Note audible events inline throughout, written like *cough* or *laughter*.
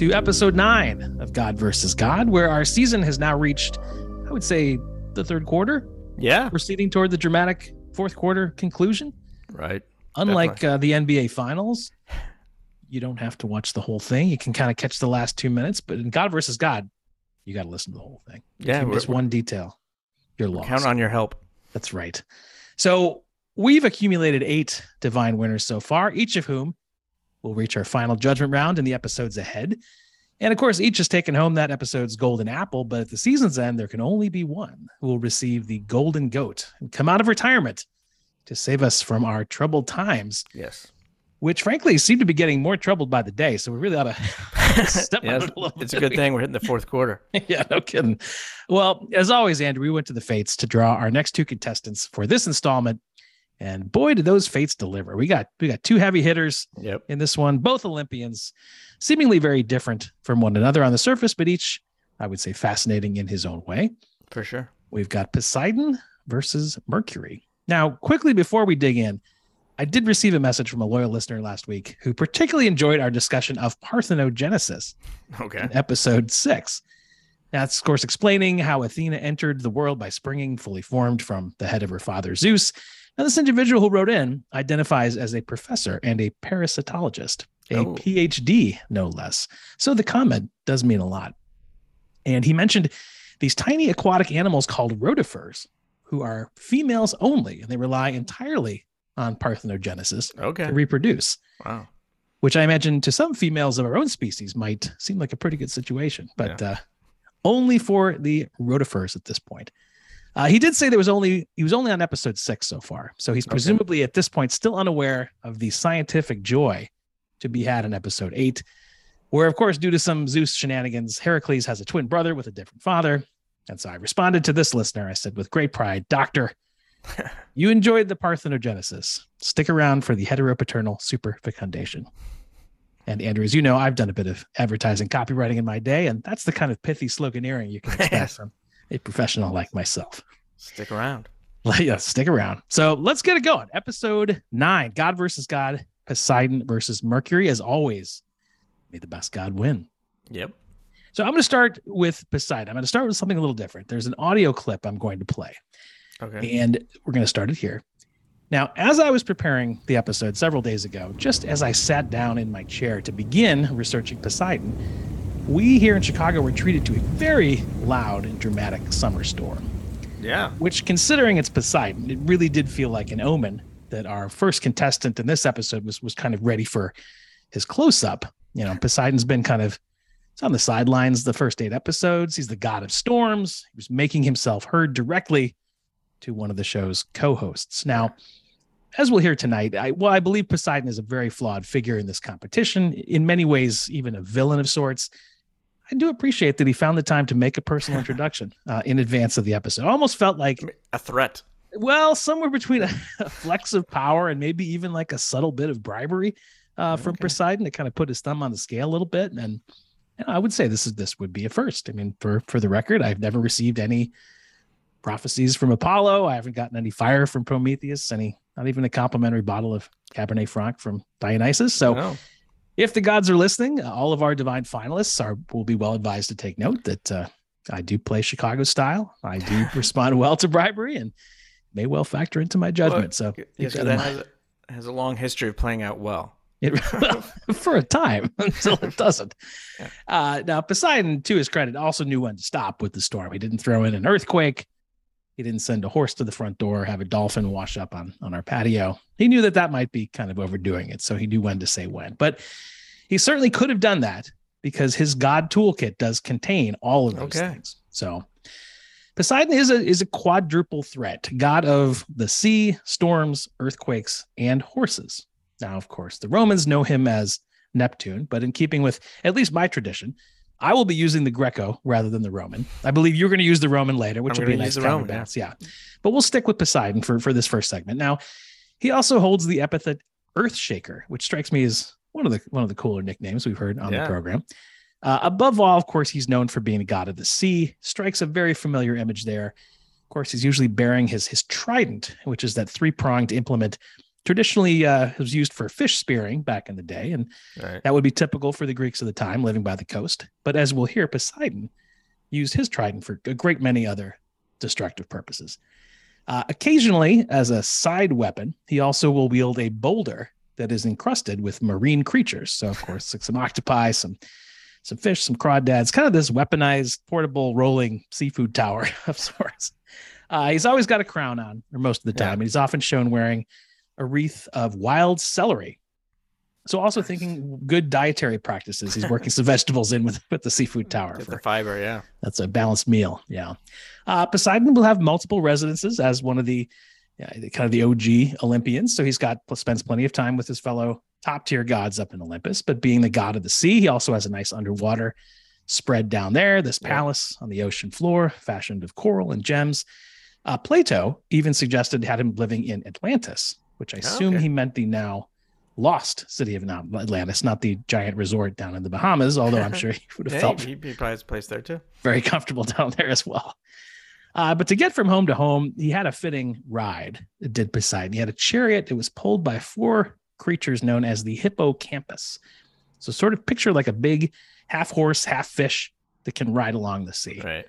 To episode nine of God versus God, where our season has now reached, I would say, the third quarter, Yeah. proceeding toward the dramatic fourth quarter conclusion. Right. Unlike uh, the NBA Finals, you don't have to watch the whole thing. You can kind of catch the last two minutes, but in God versus God, you got to listen to the whole thing. Yeah. if you miss one detail, you're lost. counting on your help. That's right. So we've accumulated eight divine winners so far, each of whom will reach our final judgment round in the episodes ahead. And of course, each has taken home that episode's golden apple, but at the season's end, there can only be one who will receive the golden goat and come out of retirement to save us from our troubled times, Yes. which frankly seem to be getting more troubled by the day. So we really ought to *laughs* step Yeah, a little it's a good thing we're hitting the fourth quarter. *laughs* yeah, no kidding. Well, as always, Andrew, we went to the fates to draw our next two contestants for this installment. And boy, did those fates deliver. We got we got two heavy hitters Yep. in this one, both Olympians, seemingly very different from one another on the surface, but each, I would say, fascinating in his own way. For sure. We've got Poseidon versus Mercury. Now, quickly before we dig in, I did receive a message from a loyal listener last week who particularly enjoyed our discussion of parthenogenesis Okay. episode six. That's, of course, explaining how Athena entered the world by springing fully formed from the head of her father, Zeus. Now, this individual who wrote in identifies as a professor and a parasitologist, a Oh. PhD, no less. So the comment does mean a lot. And he mentioned these tiny aquatic animals called rotifers, who are females only, and they rely entirely on parthenogenesis Okay. to reproduce Wow. which I imagine to some females of our own species might seem like a pretty good situation, but uh, only for the rotifers at this point. Uh, he did say there was only he was only on episode six so far, so he's Okay. presumably at this point still unaware of the scientific joy to be had in episode eight, where of course due to some Zeus shenanigans, Heracles has a twin brother with a different father, and so I responded to this listener. I said with great pride, Doctor, *laughs* you enjoyed the parthenogenesis. Stick around for the heteropaternal superfecundation. And Andrew, as you know, I've done a bit of advertising copywriting in my day, and that's the kind of pithy sloganeering you can expect *laughs* from a professional like myself. Stick around. yeah, stick around. So let's get it going. Episode nine God versus God, Poseidon versus Mercury. As always, may the best God win. Yep. So I'm going to start with Poseidon. I'm going to start with something a little different. There's an audio clip I'm going to play. Okay. And we're going to start it here. Now, as I was preparing the episode several days ago, just as I sat down in my chair to begin researching Poseidon, we here in Chicago were treated to a very loud and dramatic summer storm, Yeah. which, considering it's Poseidon, it really did feel like an omen that our first contestant in this episode was, was kind of ready for his close up. You know, Poseidon's been kind of on the sidelines the first eight episodes. He's the god of storms. He was making himself heard directly to one of the show's co-hosts. Now, as we'll hear tonight, I well, I believe Poseidon is a very flawed figure in this competition. In many ways, even a villain of sorts. I do appreciate that he found the time to make a personal *laughs* introduction uh, in advance of the episode. I almost felt like, A threat. well, somewhere between a, *laughs* a flex of power and maybe even like a subtle bit of bribery uh, from Okay. Poseidon to kind of put his thumb on the scale a little bit. And you know, I would say this is this would be a first. I mean, for for the record, I've never received any prophecies from Apollo. I haven't gotten any fire from Prometheus. Any, not even a complimentary bottle of Cabernet Franc from Dionysus. So, No. If the gods are listening, all of our divine finalists are will be well advised to take note that uh, I do play Chicago style. I do *laughs* respond well to bribery and may well factor into my judgment. Well, so, Yes, that in that mind. has a, has a long history of playing out well. It, *laughs* for a time *laughs* until it doesn't. Yeah. Uh, now, Poseidon, to his credit, also knew when to stop with the storm. He didn't throw in an earthquake. He didn't send a horse to the front door, have a dolphin wash up on, on our patio. He knew that that might be kind of overdoing it. So he knew when to say when. But he certainly could have done that because his God toolkit does contain all of those Okay. things. So Poseidon is a is a quadruple threat, god of the sea, storms, earthquakes, and horses. Now, of course, the Romans know him as Neptune, but in keeping with at least my tradition, I will be using the Greco rather than the Roman. I believe you're going to use the Roman later, which I'm will be a nice counterbalance. Yeah. But we'll stick with Poseidon for, for this first segment. Now, he also holds the epithet Earthshaker, which strikes me as one of the one of the cooler nicknames we've heard on Yeah. the program. Uh, above all, of course, he's known for being a god of the sea. Strikes a very familiar image there. Of course, he's usually bearing his his trident, which is that three pronged implement traditionally uh, was used for fish spearing back in the day, and Right. that would be typical for the Greeks of the time living by the coast. But as we'll hear, Poseidon used his trident for a great many other destructive purposes. Uh, occasionally, as a side weapon, he also will wield a boulder that is encrusted with marine creatures. So, of course, like some octopi, some some fish, some crawdads, kind of this weaponized portable rolling seafood tower *laughs* of sorts. Uh, he's always got a crown on, or most of the time, and he's often shown wearing a wreath of wild celery. So, also thinking good dietary practices, he's working some *laughs* vegetables in with, with the seafood tower. Get For, the fiber, yeah. that's a balanced meal. Yeah. Uh, Poseidon will have multiple residences as one of the yeah, kind of the OG Olympians. So he's got spends plenty of time with his fellow top tier gods up in Olympus. But being the god of the sea, he also has a nice underwater spread down there. This Yeah. palace on the ocean floor, fashioned of coral and gems. Uh, Plato even suggested had him living in Atlantis, which I assume Okay. he meant the now lost city of Atlantis, not the giant resort down in the Bahamas. Although I'm *laughs* sure he would have Yeah, felt he, he probably has a place there too. very comfortable *laughs* down there as well. Uh, but to get from home to home, he had a fitting ride. It did Poseidon. He had a chariot. that was pulled by four creatures known as the hippocampus. So sort of picture like a big half horse, half fish that can ride along the sea. Right.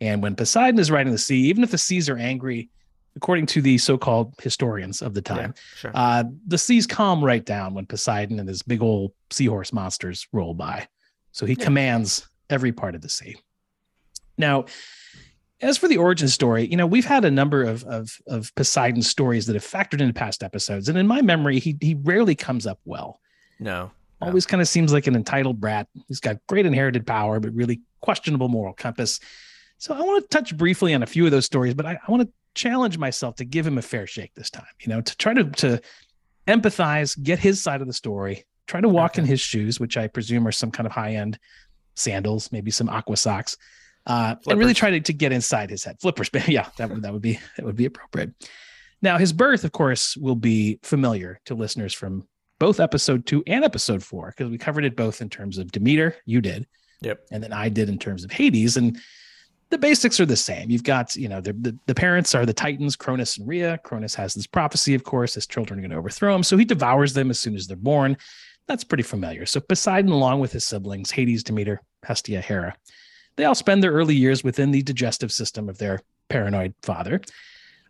And when Poseidon is riding the sea, even if the seas are angry, according to the so-called historians of the time, Yeah, sure. uh, the seas calm right down when Poseidon and his big old seahorse monsters roll by. So he Yeah. commands every part of the sea. Now, as for the origin story, you know, we've had a number of, of, of Poseidon stories that have factored into past episodes. And in my memory, he, he rarely comes up well. no. no. Always kind of seems like an entitled brat. He's got great inherited power, but really questionable moral compass. So I want to touch briefly on a few of those stories, but I, I want to challenge myself to give him a fair shake this time, you know, to try to, to empathize, get his side of the story, try to walk in his shoes, which I presume are some kind of high end sandals, maybe some aqua socks, uh, and really try to, to get inside his head. Flippers, *laughs* yeah, that would, that would be, that would be appropriate. Now, his birth, of course, will be familiar to listeners from both episode two and episode four, because we covered it both in terms of Demeter, you did, Yep. and then I did in terms of Hades. And the basics are the same. You've got, you know, the, the, parents are the Titans, Cronus and Rhea. Cronus has this prophecy, of course, his children are going to overthrow him. So he devours them as soon as they're born. That's pretty familiar. So Poseidon, along with his siblings, Hades, Demeter, Hestia, Hera, they all spend their early years within the digestive system of their paranoid father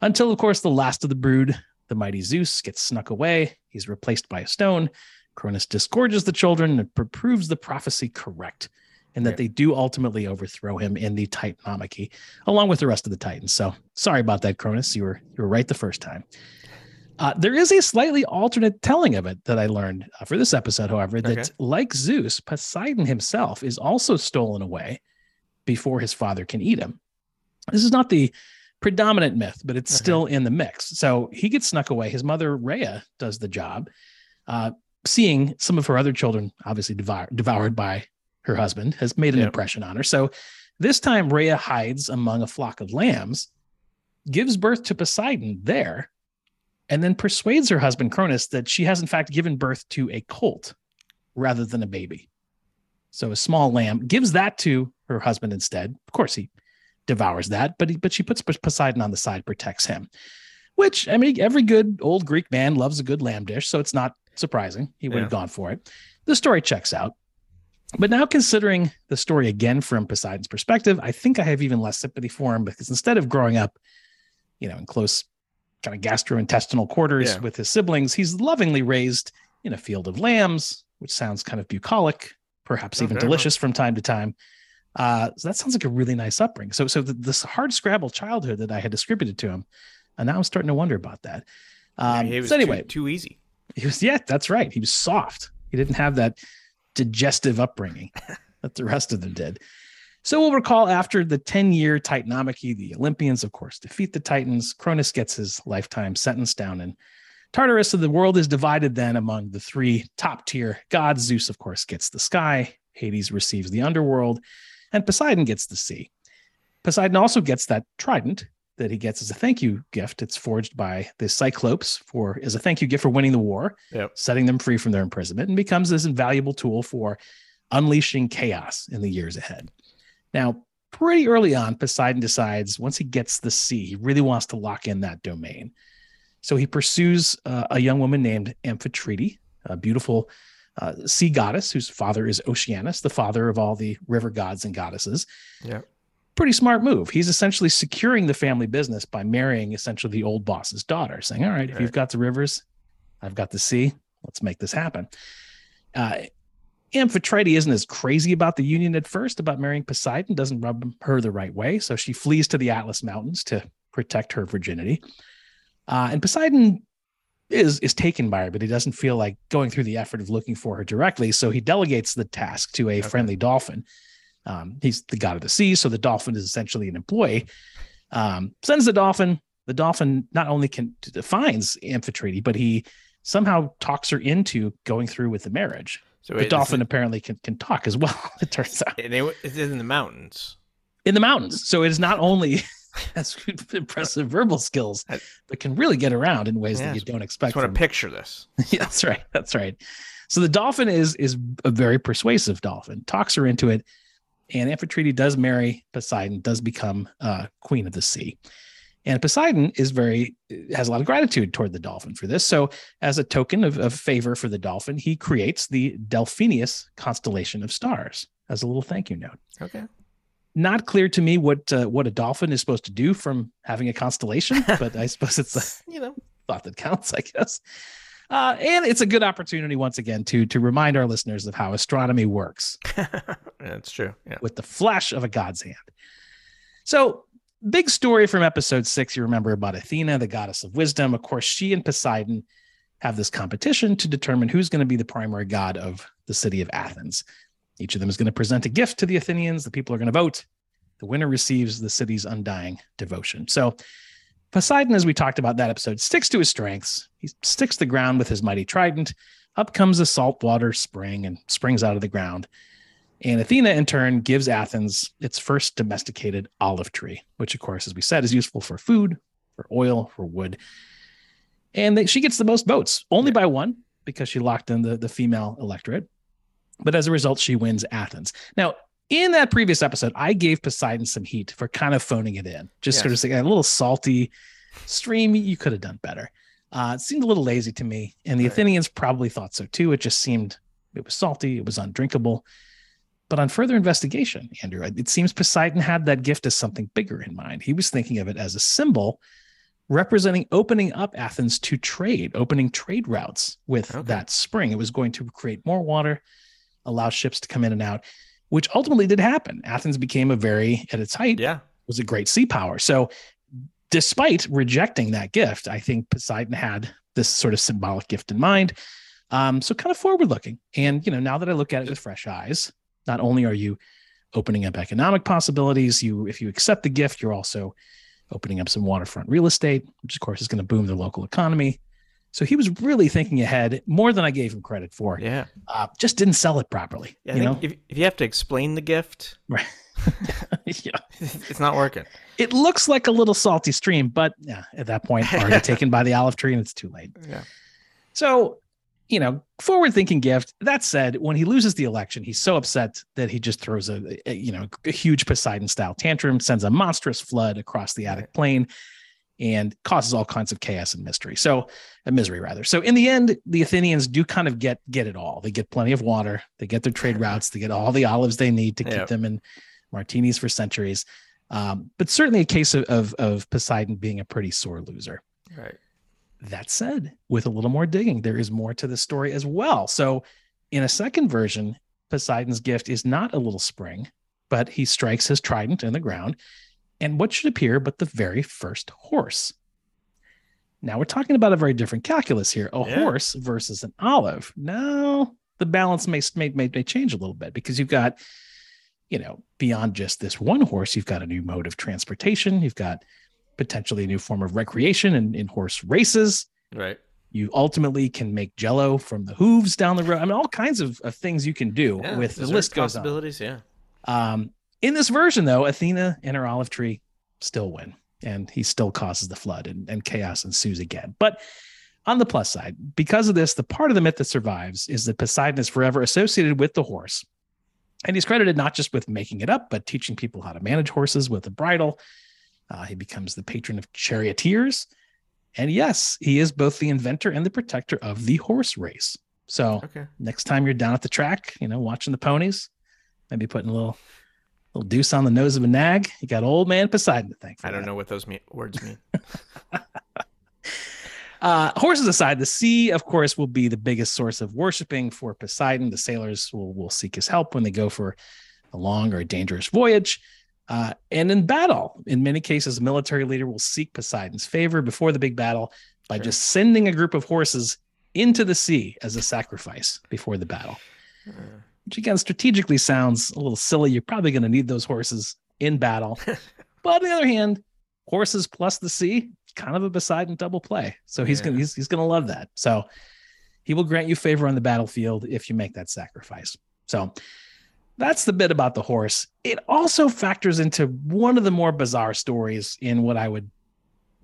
until, of course, the last of the brood, the mighty Zeus, gets snuck away. He's replaced by a stone. Cronus disgorges the children and proves the prophecy correct, and that Yeah. they do ultimately overthrow him in the Titanomachy, along with the rest of the Titans. So sorry about that, Cronus. You were you were right the first time. Uh, there is a slightly alternate telling of it that I learned uh, for this episode, however, that Okay. like Zeus, Poseidon himself is also stolen away before his father can eat him. This is not the predominant myth, but it's Okay. still in the mix. So he gets snuck away. His mother, Rhea, does the job, uh, seeing some of her other children obviously devour- devoured by her husband has made an Yep. impression on her. So this time, Rhea hides among a flock of lambs, gives birth to Poseidon there, and then persuades her husband Cronus that she has in fact given birth to a colt rather than a baby. So a small lamb gives that to her husband instead. Of course, he devours that, but he, but she puts Poseidon on the side, protects him. Which I mean, every good old Greek man loves a good lamb dish, so it's not surprising he would have gone for it. The story checks out. But now, considering the story again from Poseidon's perspective, I think I have even less sympathy for him because instead of growing up, you know, in close kind of gastrointestinal quarters Yeah. with his siblings, he's lovingly raised in a field of lambs, which sounds kind of bucolic, perhaps Oh, even delicious from time to time. Uh, so that sounds like a really nice upbringing. So, so the, this hard scrabble childhood that I had distributed to him, and now I'm starting to wonder about that. Um, was so anyway, too, too easy. he was, yeah, that's right. He was soft. He didn't have that digestive upbringing *laughs* that the rest of them did. So we'll recall after the 10 year Titanomachy, the Olympians, of course, defeat the Titans. Cronus gets his lifetime sentence down in Tartarus. So the world is divided then among the three top tier gods. Zeus, of course, gets the sky, Hades receives the underworld, and Poseidon gets the sea. Poseidon also gets that trident that he gets as a thank you gift. It's forged by the Cyclopes for as a thank you gift for winning the war Yep. setting them free from their imprisonment, and becomes this invaluable tool for unleashing chaos in the years ahead. Now, pretty early on, Poseidon decides once he gets the sea, he really wants to lock in that domain. So he pursues uh, a young woman named Amphitrite, a beautiful uh, sea goddess whose father is Oceanus, the father of all the river gods and goddesses. Yeah. Pretty smart move. He's essentially securing the family business by marrying essentially the old boss's daughter, saying, All right, if you've got the rivers, I've got the sea. Let's make this happen. Uh, Amphitrite isn't as crazy about the union at first, about marrying Poseidon, doesn't rub her the right way. So she flees to the Atlas Mountains to protect her virginity. Uh, and Poseidon is is taken by her, but he doesn't feel like going through the effort of looking for her directly. So he delegates the task to a Okay. friendly dolphin. Um, he's the god of the sea, so the dolphin is essentially an employee. Um, sends the dolphin. The dolphin not only can defines Amphitrite, but he somehow talks her into going through with the marriage. So The dolphin apparently can can talk as well. *laughs* It turns out And it, it's in the mountains. in the mountains. So it is not only *laughs* has impressive verbal skills, I- but can really get around in ways that you don't I expect. just want to picture this. yeah, *laughs* that's right. That's right. So the dolphin is is a very persuasive dolphin, talks her into it, and Amphitrite does marry Poseidon, does become uh, queen of the sea. And Poseidon is very has a lot of gratitude toward the dolphin for this. So, as a token of, of favor for the dolphin, he creates the Delphinus constellation of stars as a little thank you note. Okay. Not clear to me what uh, what a dolphin is supposed to do from having a constellation, *laughs* but I suppose it's a you know. thought that counts, I guess. Uh, and it's a good opportunity once again to to remind our listeners of how astronomy works *laughs* That's true. Yeah. with the flash of a god's hand. So, big story from episode six. You remember about Athena, the goddess of wisdom. Of course, she and Poseidon have this competition to determine who's going to be the primary god of the city of Athens. Each of them is going to present a gift to the Athenians. The people are going to vote. The winner receives the city's undying devotion. So, Poseidon, as we talked about that episode, sticks to his strengths. He sticks the ground with his mighty trident. Up comes a saltwater spring and springs out of the ground. And Athena, in turn, gives Athens its first domesticated olive tree, which, of course, as we said, is useful for food, for oil, for wood. And they, she gets the most votes, only by one, because she locked in the, the female electorate. But as a result, she wins Athens. Now, in that previous episode, I gave Poseidon some heat for kind of phoning it in, just sort of saying a little salty stream. You could have done better. Uh, it seemed a little lazy to me, and the Right. Athenians probably thought so too. It just seemed it was salty, it was undrinkable. But on further investigation, Andrew, it seems Poseidon had that gift as something bigger in mind. He was thinking of it as a symbol representing opening up Athens to trade, opening trade routes with Okay. that spring. It was going to create more water, allow ships to come in and out, which ultimately did happen. Athens became a very, at its height, Yeah. was a great sea power. So, despite rejecting that gift, I think Poseidon had this sort of symbolic gift in mind. Um, so, kind of forward looking. And, you know, now that I look at it with fresh eyes, not only are you opening up economic possibilities, you, if you accept the gift, you're also opening up some waterfront real estate, which of course is going to boom the local economy. So he was really thinking ahead more than I gave him credit for. Yeah. Uh, just didn't sell it properly. Yeah, you know, if, if you have to explain the gift, right? *laughs* *laughs* yeah. it's not working. It looks like a little salty stream, but yeah, at that point, *laughs* already taken by the olive tree, and it's too late. Yeah. So, you know, forward thinking gift. That said, when he loses the election, he's so upset that he just throws a, a, you know a huge Poseidon style tantrum, sends a monstrous flood across the Attic Right. plain, and causes all kinds of chaos and mystery. So, a misery rather. So, in the end, the Athenians do kind of get get it all. They get plenty of water. They get their trade routes. They get all the olives they need to Yeah. keep them in martinis for centuries. Um, but certainly a case of, of of Poseidon being a pretty sore loser. Right. That said, with a little more digging, there is more to the story as well. So, in a second version, Poseidon's gift is not a little spring, but he strikes his trident in the ground, and what should appear but the very first horse. Now, we're talking about a very different calculus here a Yeah. horse versus an olive. Now, the balance may, may, may, may change a little bit because you've got, you know, beyond just this one horse, you've got a new mode of transportation, you've got potentially a new form of recreation in, in horse races Right. you ultimately can make jello from the hooves down the road. I mean, all kinds of, of things you can do Yeah. with the list goes on. possibilities. Yeah. Um, in this version, though, Athena and her olive tree still win, and he still causes the flood, and, and chaos ensues again. But on the plus side, because of this, the part of the myth that survives is that Poseidon is forever associated with the horse. And he's credited not just with making it up, but teaching people how to manage horses with a bridle. Uh, he becomes the patron of charioteers. And yes, he is both the inventor and the protector of the horse race. So Okay. next time you're down at the track, you know, watching the ponies, maybe putting a little little deuce on the nose of a nag. You got old man Poseidon to thank. For I don't that. know what those me- words mean. *laughs* *laughs* Uh, horses aside, the sea, of course, will be the biggest source of worshiping for Poseidon. The sailors will, will seek his help when they go for a long or a dangerous voyage. Uh, and in battle, in many cases, a military leader will seek Poseidon's favor before the big battle by Sure. just sending a group of horses into the sea as a sacrifice before the battle, Uh, which again strategically sounds a little silly. You're probably going to need those horses in battle. *laughs* but on the other hand, horses plus the sea, kind of a Poseidon double play. So he's Yeah. gonna he's, he's gonna love that. So he will grant you favor on the battlefield if you make that sacrifice. So that's the bit about the horse. It also factors into one of the more bizarre stories in what I would,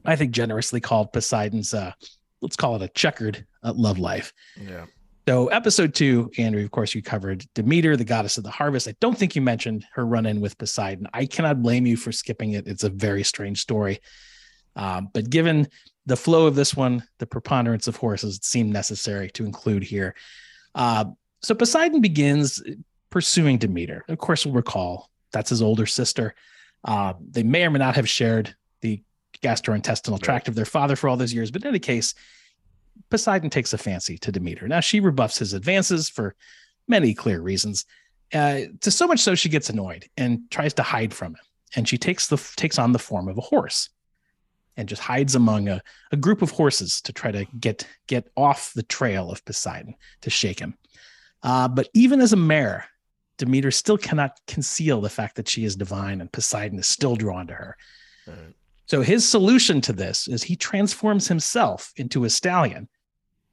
I think, generously called Poseidon's, uh, let's call it a checkered uh, love life. yeah. So, episode two, Andrew, of course, you covered Demeter, the goddess of the harvest. I don't think you mentioned her run in with Poseidon. I cannot blame you for skipping it. It's a very strange story. Um, but given the flow of this one, the preponderance of horses, it seemed necessary to include here. Uh, so, Poseidon begins pursuing Demeter. Of course, we'll recall that's his older sister. Uh, they may or may not have shared the gastrointestinal tract of their father for all those years. But in any case, Poseidon takes a fancy to Demeter. Now she rebuffs his advances for many clear reasons. Uh, to so much so she gets annoyed and tries to hide from him. And she takes the takes on the form of a horse and just hides among a, a group of horses to try to get get off the trail of Poseidon to shake him. Uh, but even as a mare, Demeter still cannot conceal the fact that she is divine and Poseidon is still drawn to her. Right. So his solution to this is he transforms himself into a stallion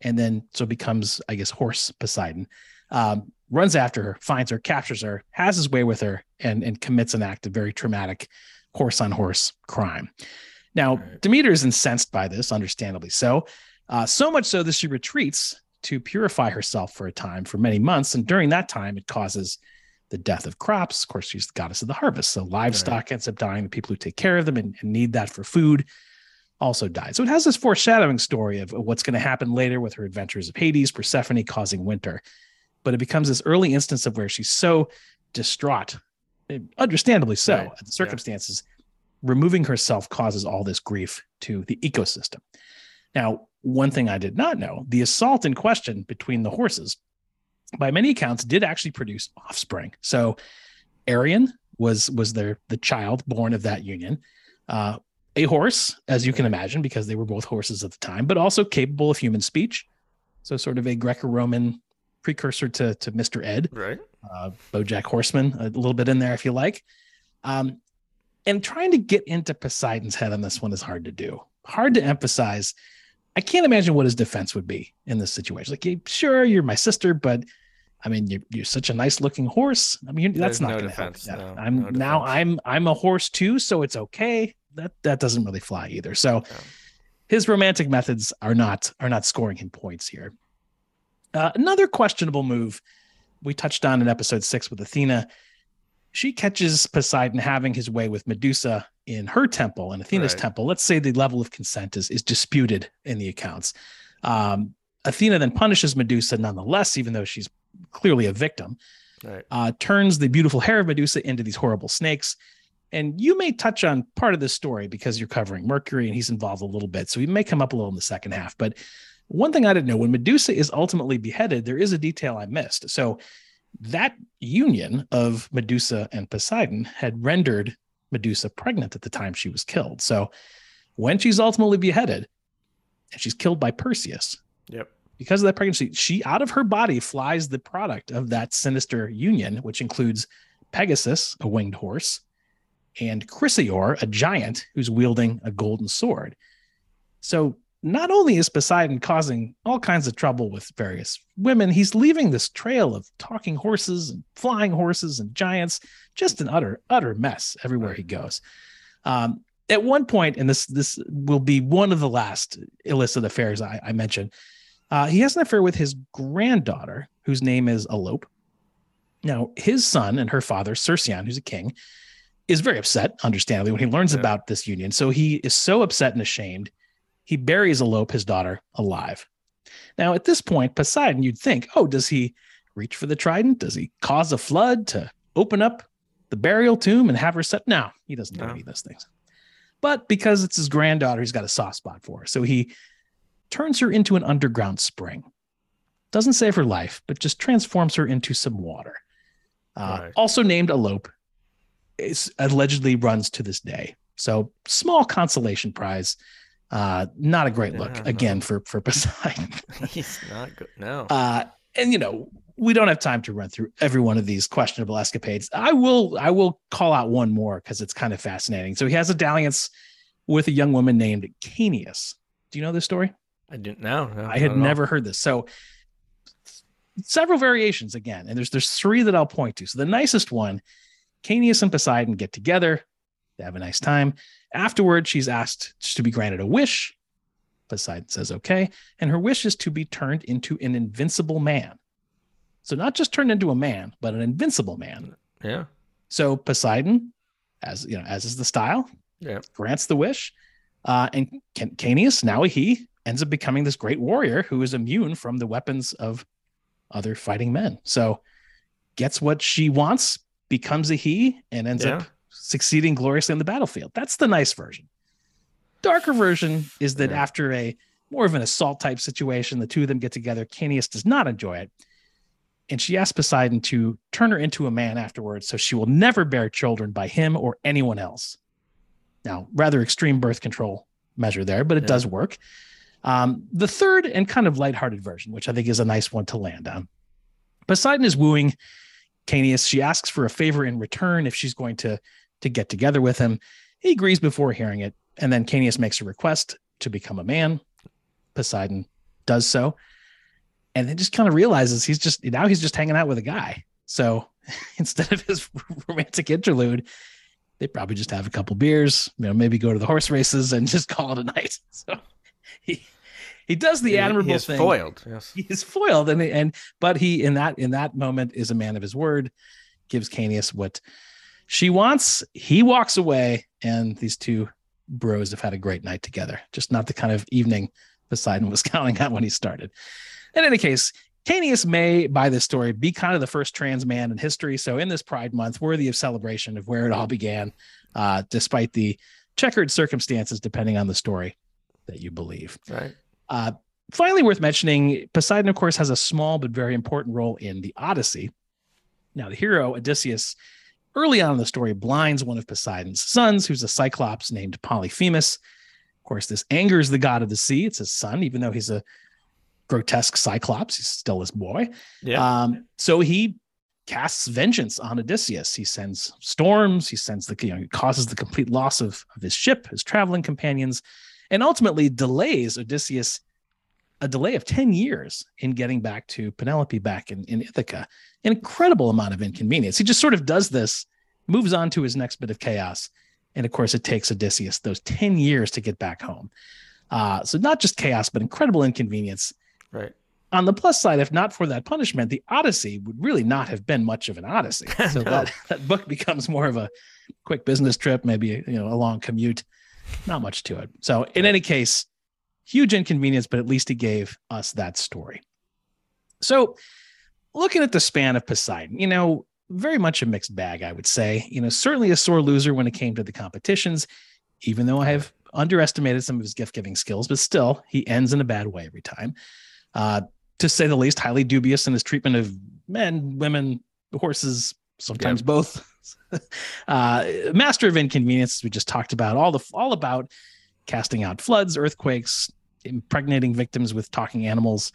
and then so becomes, I guess, horse Poseidon. Um, runs after her, finds her, captures her, has his way with her, and, and commits an act of very traumatic horse on horse crime. Now, Right. Demeter is incensed by this, understandably so. Uh, so much so that she retreats to purify herself for a time for many months. And during that time, it causes the death of crops. Of course, she's the goddess of the harvest. So livestock ends up dying. The people who take care of them and, and need that for food also died. So it has this foreshadowing story of, what's going to happen later with her adventures of Hades, Persephone causing winter. But it becomes this early instance of where she's so distraught, eh, understandably so, Right. at the Yeah. circumstances. Removing herself causes all this grief to the ecosystem. Now, one thing I did not know the assault in question between the horses, by many accounts, did actually produce offspring. So, Arion was was their the child born of that union. Uh, a horse, as you can imagine, because they were both horses at the time, but also capable of human speech. So, sort of a Greco-Roman precursor to to Mr. Ed Right. uh, BoJack Horseman, a little bit in there if you like. Um, and trying to get into Poseidon's head on this one is hard to do. Hard to emphasize. I can't imagine what his defense would be in this situation. Like, sure, you're my sister, but I mean, you're, you're such a nice looking horse. I mean, that's There's not no going to Yeah. no, I'm no now defense. I'm I'm a horse too, so it's okay. That that doesn't really fly either. So Yeah. his romantic methods are not are not scoring him points here. Uh, another questionable move we touched on in episode six with Athena. She catches Poseidon having his way with Medusa in her temple and Athena's Right. temple. Let's say the level of consent is, is disputed in the accounts. Um, Athena then punishes Medusa nonetheless, even though she's clearly a victim Right. uh, turns the beautiful hair of Medusa into these horrible snakes. And you may touch on part of this story because you're covering Mercury and he's involved a little bit. So he may come up a little in the second half. But one thing I didn't know when Medusa is ultimately beheaded, there is a detail I missed. So that union of Medusa and Poseidon had rendered Medusa pregnant at the time she was killed. So when she's ultimately beheaded and she's killed by Perseus, Yep. because of that pregnancy, she out of her body flies the product of that sinister union, which includes Pegasus, a winged horse, and Chrysaor, a giant who's wielding a golden sword. So not only is Poseidon causing all kinds of trouble with various women, he's leaving this trail of talking horses and flying horses and giants, just an utter, utter mess everywhere he goes. Um, at one point, and this this will be one of the last illicit affairs I, I mentioned, uh, he has an affair with his granddaughter, whose name is Alope. Now, his son and her father, Cercyon, who's a king, is very upset, understandably, when he learns Yeah. about this union. So he is so upset and ashamed, he buries Alope, his daughter, alive. Now, at this point, Poseidon, you'd think, oh, does he reach for the trident? Does he cause a flood to open up the burial tomb and have her set? No, he doesn't do No. any of those things. But because it's his granddaughter, he's got a soft spot for her. So he turns her into an underground spring. Doesn't save her life, but just transforms her into some water. Uh, Right. Also named Alope, is allegedly runs to this day. So small consolation prize. Uh, not a great look Yeah, again for for *laughs* Poseidon. *laughs* He's not good. No. Uh, and you know, we don't have time to run through every one of these questionable escapades. I will I will call out one more because it's kind of fascinating. So he has a dalliance with a young woman named Canius. Do you know this story? I didn't know. No, I had all. never heard this. So several variations again, and there's there's three that I'll point to. So the nicest one, Canius and Poseidon get together, they have a nice time. Afterward, she's asked to be granted a wish. Poseidon says okay, and her wish is to be turned into an invincible man. So not just turned into a man, but an invincible man. Yeah. So Poseidon, as you know, as is the style, Yeah. grants the wish. Uh, and Can- Canius, now a he, ends up becoming this great warrior who is immune from the weapons of other fighting men. So gets what she wants, becomes a he, and ends Yeah. up succeeding gloriously on the battlefield. That's the nice version. Darker version is that Yeah. after a more of an assault type situation, the two of them get together. Canius does not enjoy it. And she asks Poseidon to turn her into a man afterwards so she will never bear children by him or anyone else. Now, rather extreme birth control measure there, but it Yeah. does work. Um, the third and kind of lighthearted version, which I think is a nice one to land on. Poseidon is wooing Canius. She asks for a favor in return if she's going to to get together with him. He agrees before hearing it, and then Canius makes a request to become a man. Poseidon does so, and then just kind of realizes he's just now he's just hanging out with a guy. So *laughs* instead of his *laughs* romantic interlude, they probably just have a couple beers, you know, maybe go to the horse races and *laughs* just call it a night. So he he does the He- admirable he is thing foiled. Yes. he is foiled and and but he in that in that moment is a man of his word gives Canius what she wants he walks away and these two bros have had a great night together just not the kind of evening Poseidon was *laughs* counting on when he started in any case Canius may by this story be kind of the first trans man in history so in this pride month worthy of celebration of where it all began uh, despite the checkered circumstances depending on the story that you believe Right. Uh, finally, worth mentioning, Poseidon, of course, has a small but very important role in the Odyssey. Now, the hero Odysseus, early on in the story, blinds one of Poseidon's sons, who's a cyclops named Polyphemus. Of course, this angers the god of the sea. It's his son, even though he's a grotesque cyclops, he's still his boy. Yeah. Um, so he casts vengeance on Odysseus. He sends storms. He sends the, you know, he causes the complete loss of, of his ship, his traveling companions, and ultimately delays Odysseus a delay of 10 years in getting back to Penelope back in, in Ithaca. An incredible amount of inconvenience. He just sort of does this, moves on to his next bit of chaos. And of course, it takes Odysseus those 10 years to get back home. Uh, so not just chaos, but incredible inconvenience right. on the plus side, if not for that punishment, the Odyssey would really not have been much of an Odyssey. *laughs* So No. that, that book becomes more of a quick business trip, maybe you know a long commute. Not much to it. So in any case, huge inconvenience, but at least he gave us that story. So looking at the span of Poseidon, you know, very much a mixed bag, I would say. You know, certainly a sore loser when it came to the competitions, even though I have underestimated some of his gift giving skills, but still, he ends in a bad way every time. Uh, to say the least, highly dubious in his treatment of men, women, horses, sometimes both. *laughs* *laughs* uh, master of inconvenience, as we just talked about, all the all about casting out floods, earthquakes, impregnating victims with talking animals,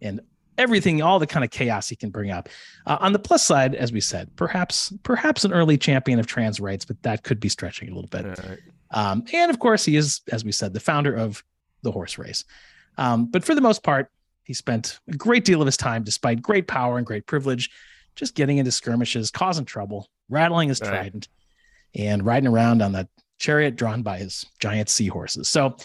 and everything, all the kind of chaos he can bring up. Uh, on the plus side, as we said, perhaps perhaps an early champion of trans rights, but that could be stretching a little bit. Right. Um, and of course, he is, as we said, the founder of the horse race. Um, but for the most part, he spent a great deal of his time, despite great power and great privilege, just getting into skirmishes, causing trouble, rattling his Right. trident, and riding around on that chariot drawn by his giant seahorses. So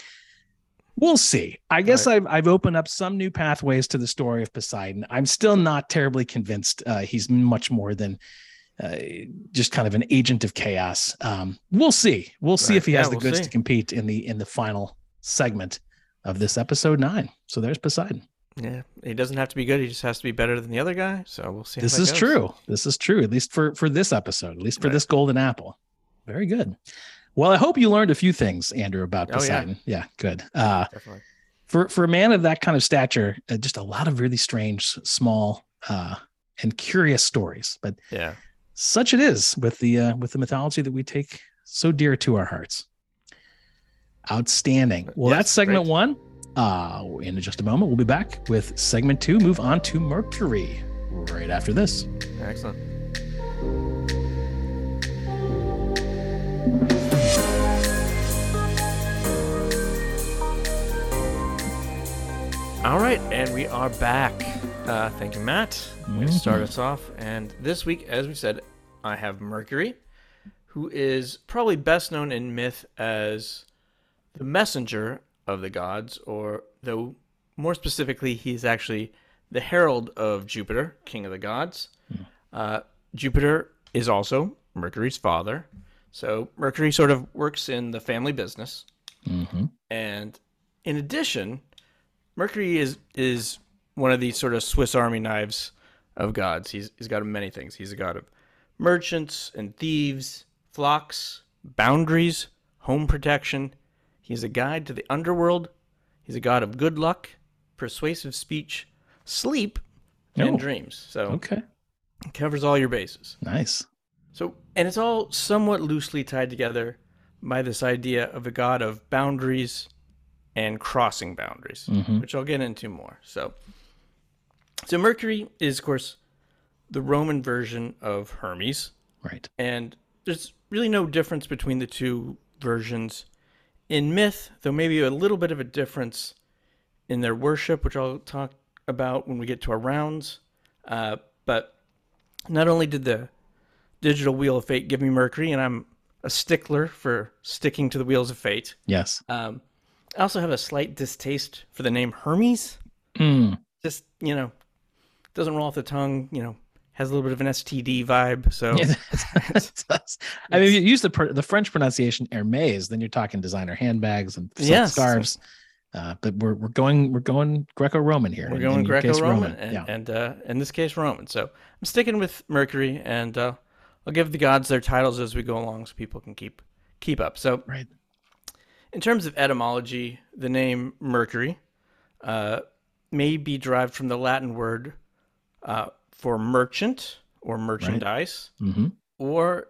we'll see. I guess I've, I've opened up some new pathways to the story of Poseidon. I'm still not terribly convinced uh, he's much more than uh, just kind of an agent of chaos. Um, we'll see. We'll see Right. if he has Yeah, the we'll goods see. to compete in the in the final segment of this episode nine. So there's Poseidon. Yeah, he doesn't have to be good. He just has to be better than the other guy. So we'll see. This that is goes. true. This is true, at least for for this episode, at least for Right. this golden apple. Very good. Well, I hope you learned a few things, Andrew, about Oh, yeah. Poseidon. yeah. good. Uh, Definitely. for for a man of that kind of stature, uh, just a lot of really strange, small, uh, and curious stories. But Yeah. such it is with the uh, with the mythology that we take so dear to our hearts. Outstanding. Well, Yes, that's segment great. one. Uh, in just a moment, we'll be back with segment two. Move on to Mercury right after this. Excellent. All right, and we are back. Uh, thank you, Matt. Way to start us off. And this week, as we said, I have Mercury, who is probably best known in myth as the messenger of the gods, or though more specifically, he's actually the herald of Jupiter, king of the gods. Uh, Jupiter is also Mercury's father. So Mercury sort of works in the family business. Mm-hmm. And in addition, Mercury is is one of these sort of Swiss Army knives of gods. He's he's got many things. He's a god of merchants and thieves, flocks, boundaries, home protection. He's a guide to the underworld. He's a god of good luck, persuasive speech, sleep, and Oh. dreams. So Okay. covers all your bases. Nice. So, and it's all somewhat loosely tied together by this idea of a god of boundaries and crossing boundaries, Mhm. which I'll get into more. So, so Mercury is, of course, the Roman version of Hermes, Right. and there's really no difference between the two versions in myth, though maybe a little bit of a difference in their worship, which I'll talk about when we get to our rounds. Uh, but not only did the digital wheel of fate give me Mercury, and I'm a stickler for sticking to the wheels of fate. Yes. Um, I also have a slight distaste for the name Hermes. Mm. Just you know, doesn't roll off the tongue. You know, has a little bit of an STD vibe. So Yeah, it does. *laughs* I mean, if you use the the French pronunciation Hermes, then you're talking designer handbags and Yes. scarves. Uh, but we're we're going we're going Greco-Roman here. We're in- going in Greco-Roman, and, yeah. and uh, in this case, Roman. So I'm sticking with Mercury, and uh, I'll give the gods their titles as we go along, so people can keep keep up. So Right. in terms of etymology, the name Mercury uh, may be derived from the Latin word uh, for merchant or merchandise, hmm or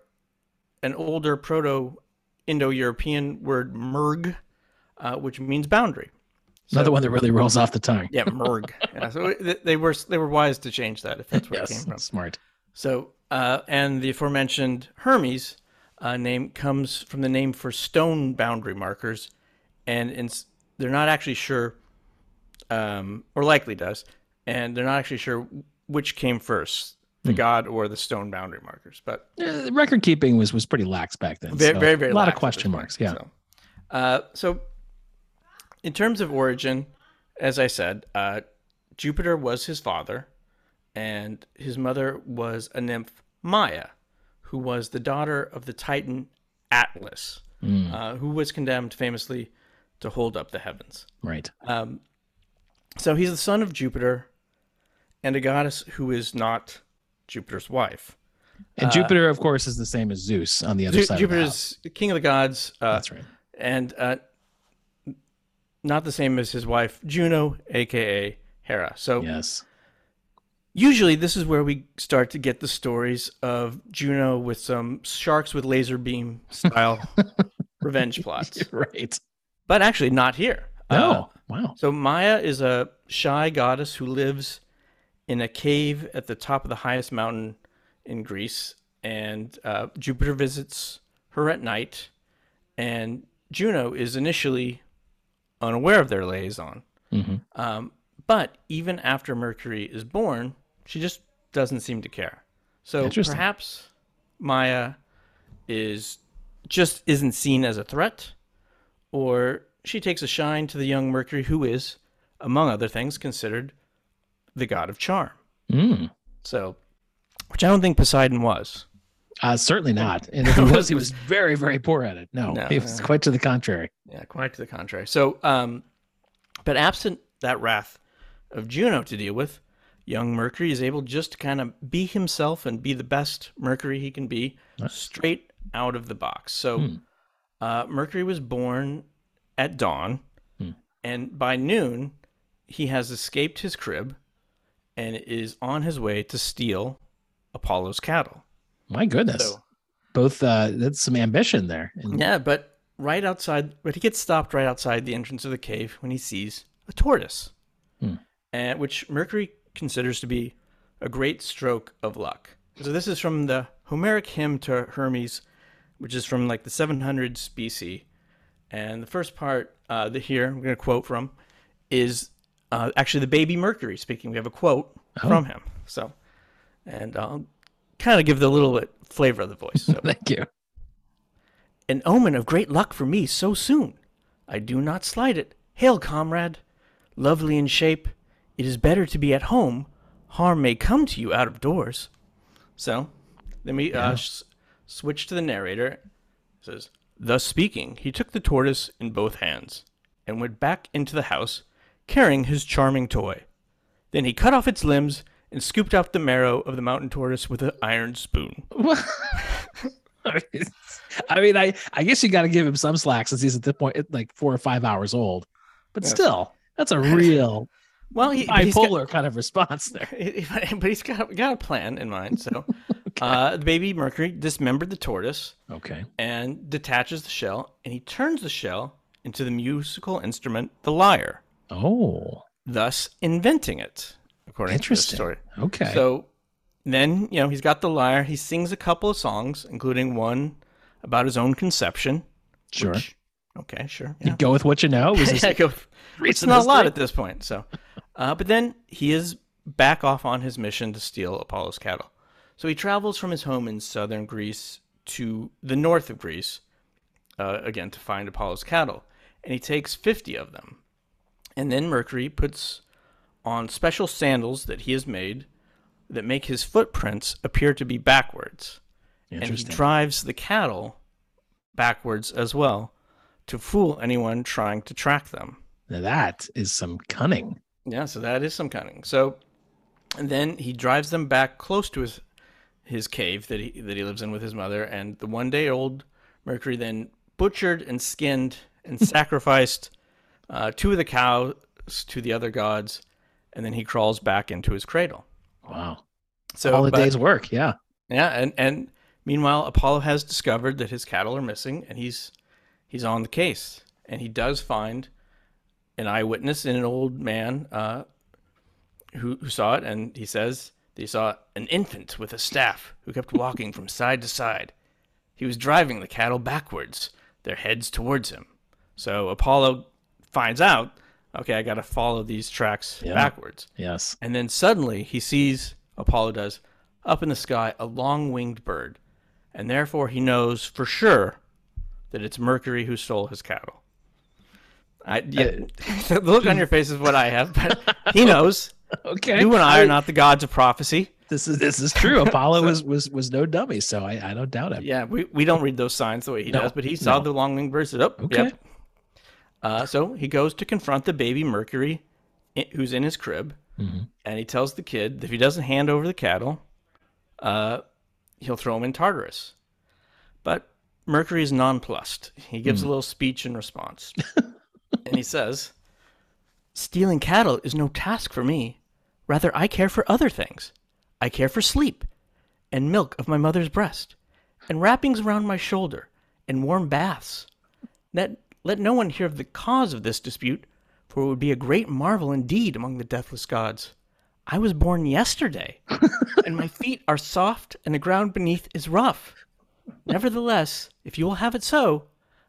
an older Proto-Indo-European word merg, uh, which means boundary. Another one that really rolls off the tongue. Yeah, merg. *laughs* yeah, so they were they were wise to change that if that's where it came Yes, from. smart. So, uh, and the aforementioned Hermes uh, name comes from the name for stone boundary markers, and in, they're not actually sure, um, or likely does, and they're not actually sure which came first, the god or the stone boundary markers. But Uh, record keeping was was pretty lax back then. very, so very, very a lot of question marks. point, Yeah. So, uh, so, in terms of origin, as I said, uh, Jupiter was his father, and his mother was a nymph, Maya, who was the daughter of the Titan Atlas, Mm, uh, who was condemned famously to hold up the heavens. right. Um, so he's the son of Jupiter and a goddess who is not Jupiter's wife. And Jupiter, of course, is the same as Zeus on the other Ju- side. of the house. King of the gods. Uh, That's right. and uh, not the same as his wife Juno, aka Hera. So Yes. usually this is where we start to get the stories of Juno with some sharks with laser beam style *laughs* revenge plots. right. But actually, not here. Uh, No. wow. so Maya is a shy goddess who lives in a cave at the top of the highest mountain in Greece, and uh, Jupiter visits her at night, and Juno is initially unaware of their liaison. hmm Um, but even after Mercury is born, she just doesn't seem to care. So perhaps Maya is just isn't seen as a threat, or she takes a shine to the young Mercury, who is, among other things, considered the god of charm. Mm. So, which I don't think Poseidon was. Uh, certainly not. And *laughs* if he was, he was very, very poor at it. No, No, he was quite to the contrary. Yeah, quite to the contrary. So, um, But absent that wrath of Juno to deal with, young Mercury is able just to kind of be himself and be the best Mercury he can be straight out of the box. So uh, Mercury was born at dawn, and by noon, he has escaped his crib and is on his way to steal Apollo's cattle. My goodness. So- Both uh that's some ambition there. And Yeah, but right outside, but he gets stopped right outside the entrance of the cave when he sees a tortoise, and which Mercury considers to be a great stroke of luck. So this is from the Homeric hymn to Hermes, which is from like the 700s BC, and the first part uh, the here I'm going to quote from is uh, actually the baby Mercury speaking. We have a quote from him. So, and I'll kind of give the little bit flavor of the voice. So. *laughs* Thank you. An omen of great luck for me so soon. I do not slight it. Hail, comrade! Lovely in shape, it is better to be at home. Harm may come to you out of doors. So, then we uh, s- switch to the narrator. It says, Thus speaking, he took the tortoise in both hands and went back into the house, carrying his charming toy. Then he cut off its limbs and scooped out the marrow of the mountain tortoise with an iron spoon. *laughs* I mean, I I guess you got to give him some slack since he's at this point like four or five hours old. But Yes. still, that's a *laughs* real Well, he, he's got- bipolar kind of response there. *laughs* but he's got got a plan in mind. So, uh, the baby Mercury dismembered the tortoise Okay. and detaches the shell, and he turns the shell into the musical instrument, the lyre, Oh, thus inventing it. According Interesting. to the story. okay. So, then you know he's got the lyre. He sings a couple of songs, including one about his own conception. sure. which- okay, sure. You go with what you know. *laughs* Was Yeah, go- it's not a lot at this point. So, uh, but then he is back off on his mission to steal Apollo's cattle. So he travels from his home in southern Greece to the north of Greece, uh, again to find Apollo's cattle, and he takes fifty of them. And then Mercury puts on special sandals that he has made that make his footprints appear to be backwards, and he drives the cattle backwards as well to fool anyone trying to track them. Now that is some cunning. Yeah, so that is some cunning. So, and then he drives them back close to his his cave that he that he lives in with his mother, and the one day old Mercury then butchered and skinned and *laughs* sacrificed uh, two of the cows to the other gods, and then he crawls back into his cradle. Wow. So All the but- day's work. Yeah. yeah, and and meanwhile, Apollo has discovered that his cattle are missing, and he's he's on the case, and he does find an eyewitness in an old man uh, who who saw it, and he says that he saw an infant with a staff who kept walking from side to side. He was driving the cattle backwards, their heads towards him. So Apollo finds out, okay, I got to follow these tracks Yeah. backwards. Yes. And then suddenly he sees, Apollo does, up in the sky a long winged bird. And therefore he knows for sure that it's Mercury who stole his cattle. I, yeah, *laughs* the look on your face is what I have, but *laughs* he knows. Okay. You and I are not the gods of prophecy. This is this is true. Apollo *laughs* was was was no dummy, so I, I don't doubt him. Yeah, we, we don't read those signs the way he No, does, but he saw no. the long winged bird. Said, "Oh, Okay. yep." Uh, so he goes to confront the baby Mercury, who's in his crib, Mm-hmm. and he tells the kid that if he doesn't hand over the cattle, uh, he'll throw him in Tartarus. But Mercury is nonplussed. He gives a little speech in response, *laughs* and he says, "Stealing cattle is no task for me. Rather, I care for other things. I care for sleep, and milk of my mother's breast, and wrappings around my shoulder, and warm baths. Let, let no one hear of the cause of this dispute, for it would be a great marvel indeed among the deathless gods. I was born yesterday, *laughs* and my feet are soft, and the ground beneath is rough. Nevertheless, if you will have it so,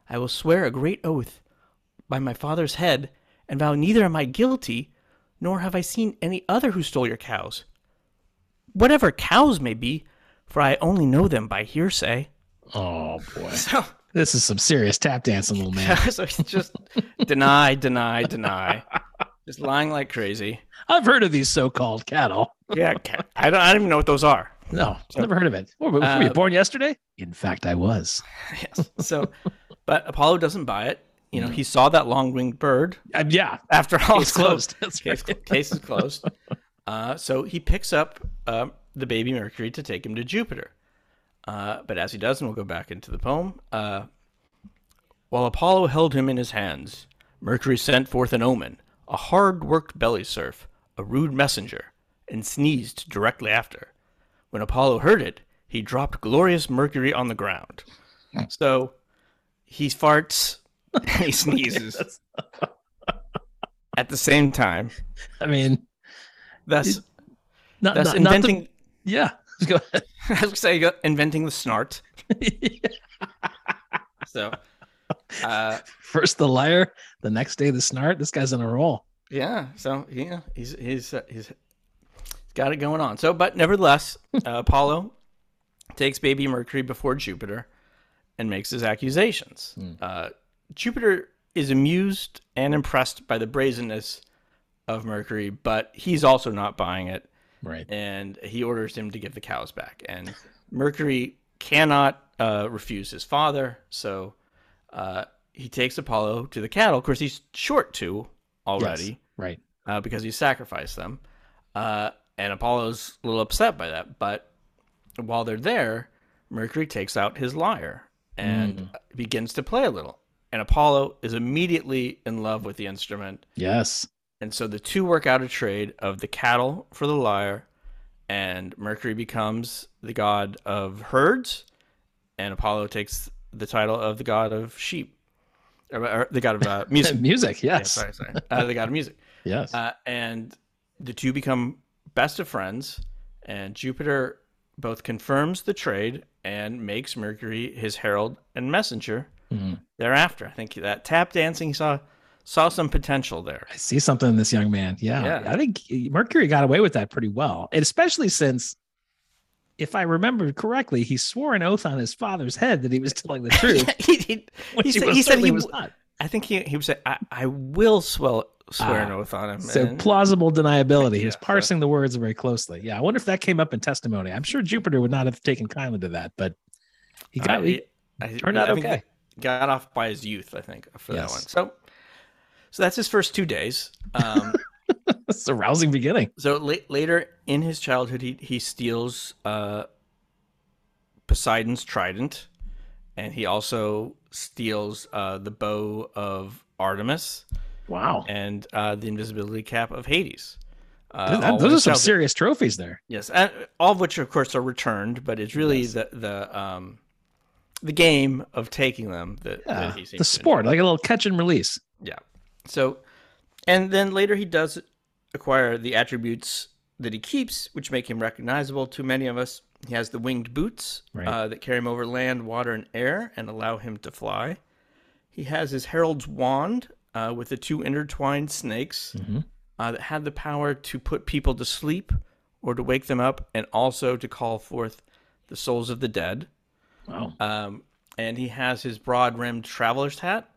I will swear a great oath by my father's head, and vow neither am I guilty, nor have I seen any other who stole your cows. Whatever cows may be, for I only know them by hearsay. Oh boy. So, This is some serious tap dancing, little *laughs* man. so he's just deny, deny, deny, just lying like crazy. I've heard of these so-called cattle. Yeah, ca- I don't, I don't even know what those are. No, never heard of it. Were you Uh, born yesterday? In fact, I was. *laughs* Yes. So, but Apollo doesn't buy it. you know, he saw that long winged bird. Uh, yeah, After all, it's so- closed. That's Case, right. case is closed. *laughs* Uh, so he picks up um, the baby Mercury to take him to Jupiter. Uh, but as he does, and we'll go back into the poem, uh, while Apollo held him in his hands, Mercury sent forth an omen, a hard worked belly serf, a rude messenger, and sneezed directly after. When Apollo heard it, he dropped glorious Mercury on the ground. So he farts, and *laughs* he sneezes at the same time. I mean, Thus, not, thus not, not the- inventing. yeah. Go ahead. *laughs* I was gonna say inventing the snart. *laughs* So, *laughs* uh, First the lyre, the next day the snart. This guy's on a roll. yeah. So yeah, he's he's uh, he's got it going on. So, but nevertheless, uh, Apollo takes baby Mercury before Jupiter and makes his accusations. Uh, Jupiter is amused and impressed by the brazenness of Mercury, but he's also not buying it. Right. and he orders him to give the cows back. And Mercury cannot uh, refuse his father, so uh, he takes Apollo to the cattle. Of course, he's short two already Yes. Right. uh, because he sacrificed them, uh, and Apollo's a little upset by that. But while they're there, Mercury takes out his lyre and begins to play a little. And Apollo is immediately in love with the instrument Yes. And so the two work out a trade of the cattle for the lyre, and Mercury becomes the god of herds, and Apollo takes the title of the god of sheep, or, or the god of uh, *laughs* music. Music. Yeah, Yes. sorry, sorry. Uh, the god of music. *laughs* Yes. Uh, and the two become best of friends, and Jupiter both confirms the trade and makes Mercury his herald and messenger Mhm. thereafter. I think that tap dancing he saw saw some potential there. I see something in this young man. Yeah. Yeah. I think Mercury got away with that pretty well. And especially since, if I remember correctly, he swore an oath on his father's head that he was telling the *laughs* truth. he, he, he he, said- he said he was not. I think he he would say, I, I will swell, swear an Ah, oath on him. So and- plausible deniability. He *laughs* was Yeah, so- parsing the words very closely. Yeah. I wonder if that came up in testimony. I'm sure Jupiter would not have taken kindly to that, but he got uh, he I- turned out I okay. Got off by his youth, I think, for that Yes. one. So, so that's his first two days. Um, *laughs* It's a rousing beginning. so la- later in his childhood, he he steals uh, Poseidon's trident, and he also steals uh, the bow of Artemis Wow. and uh, the invisibility cap of Hades. Uh, that- those are some childhood. serious trophies there. Yes, and all of which, of course, are returned, but it's really Yes. the the um the game of taking them that, Yeah. that The sport, like a little catch and release. Yeah. So, and then later he does acquire the attributes that he keeps, which make him recognizable to many of us. He has the winged boots Right. uh, that carry him over land, water, and air, and allow him to fly. He has his herald's wand uh, with the two intertwined snakes Mhm. uh, that had the power to put people to sleep or to wake them up, and also to call forth the souls of the dead. Wow. Um, and he has his broad rimmed traveler's hat,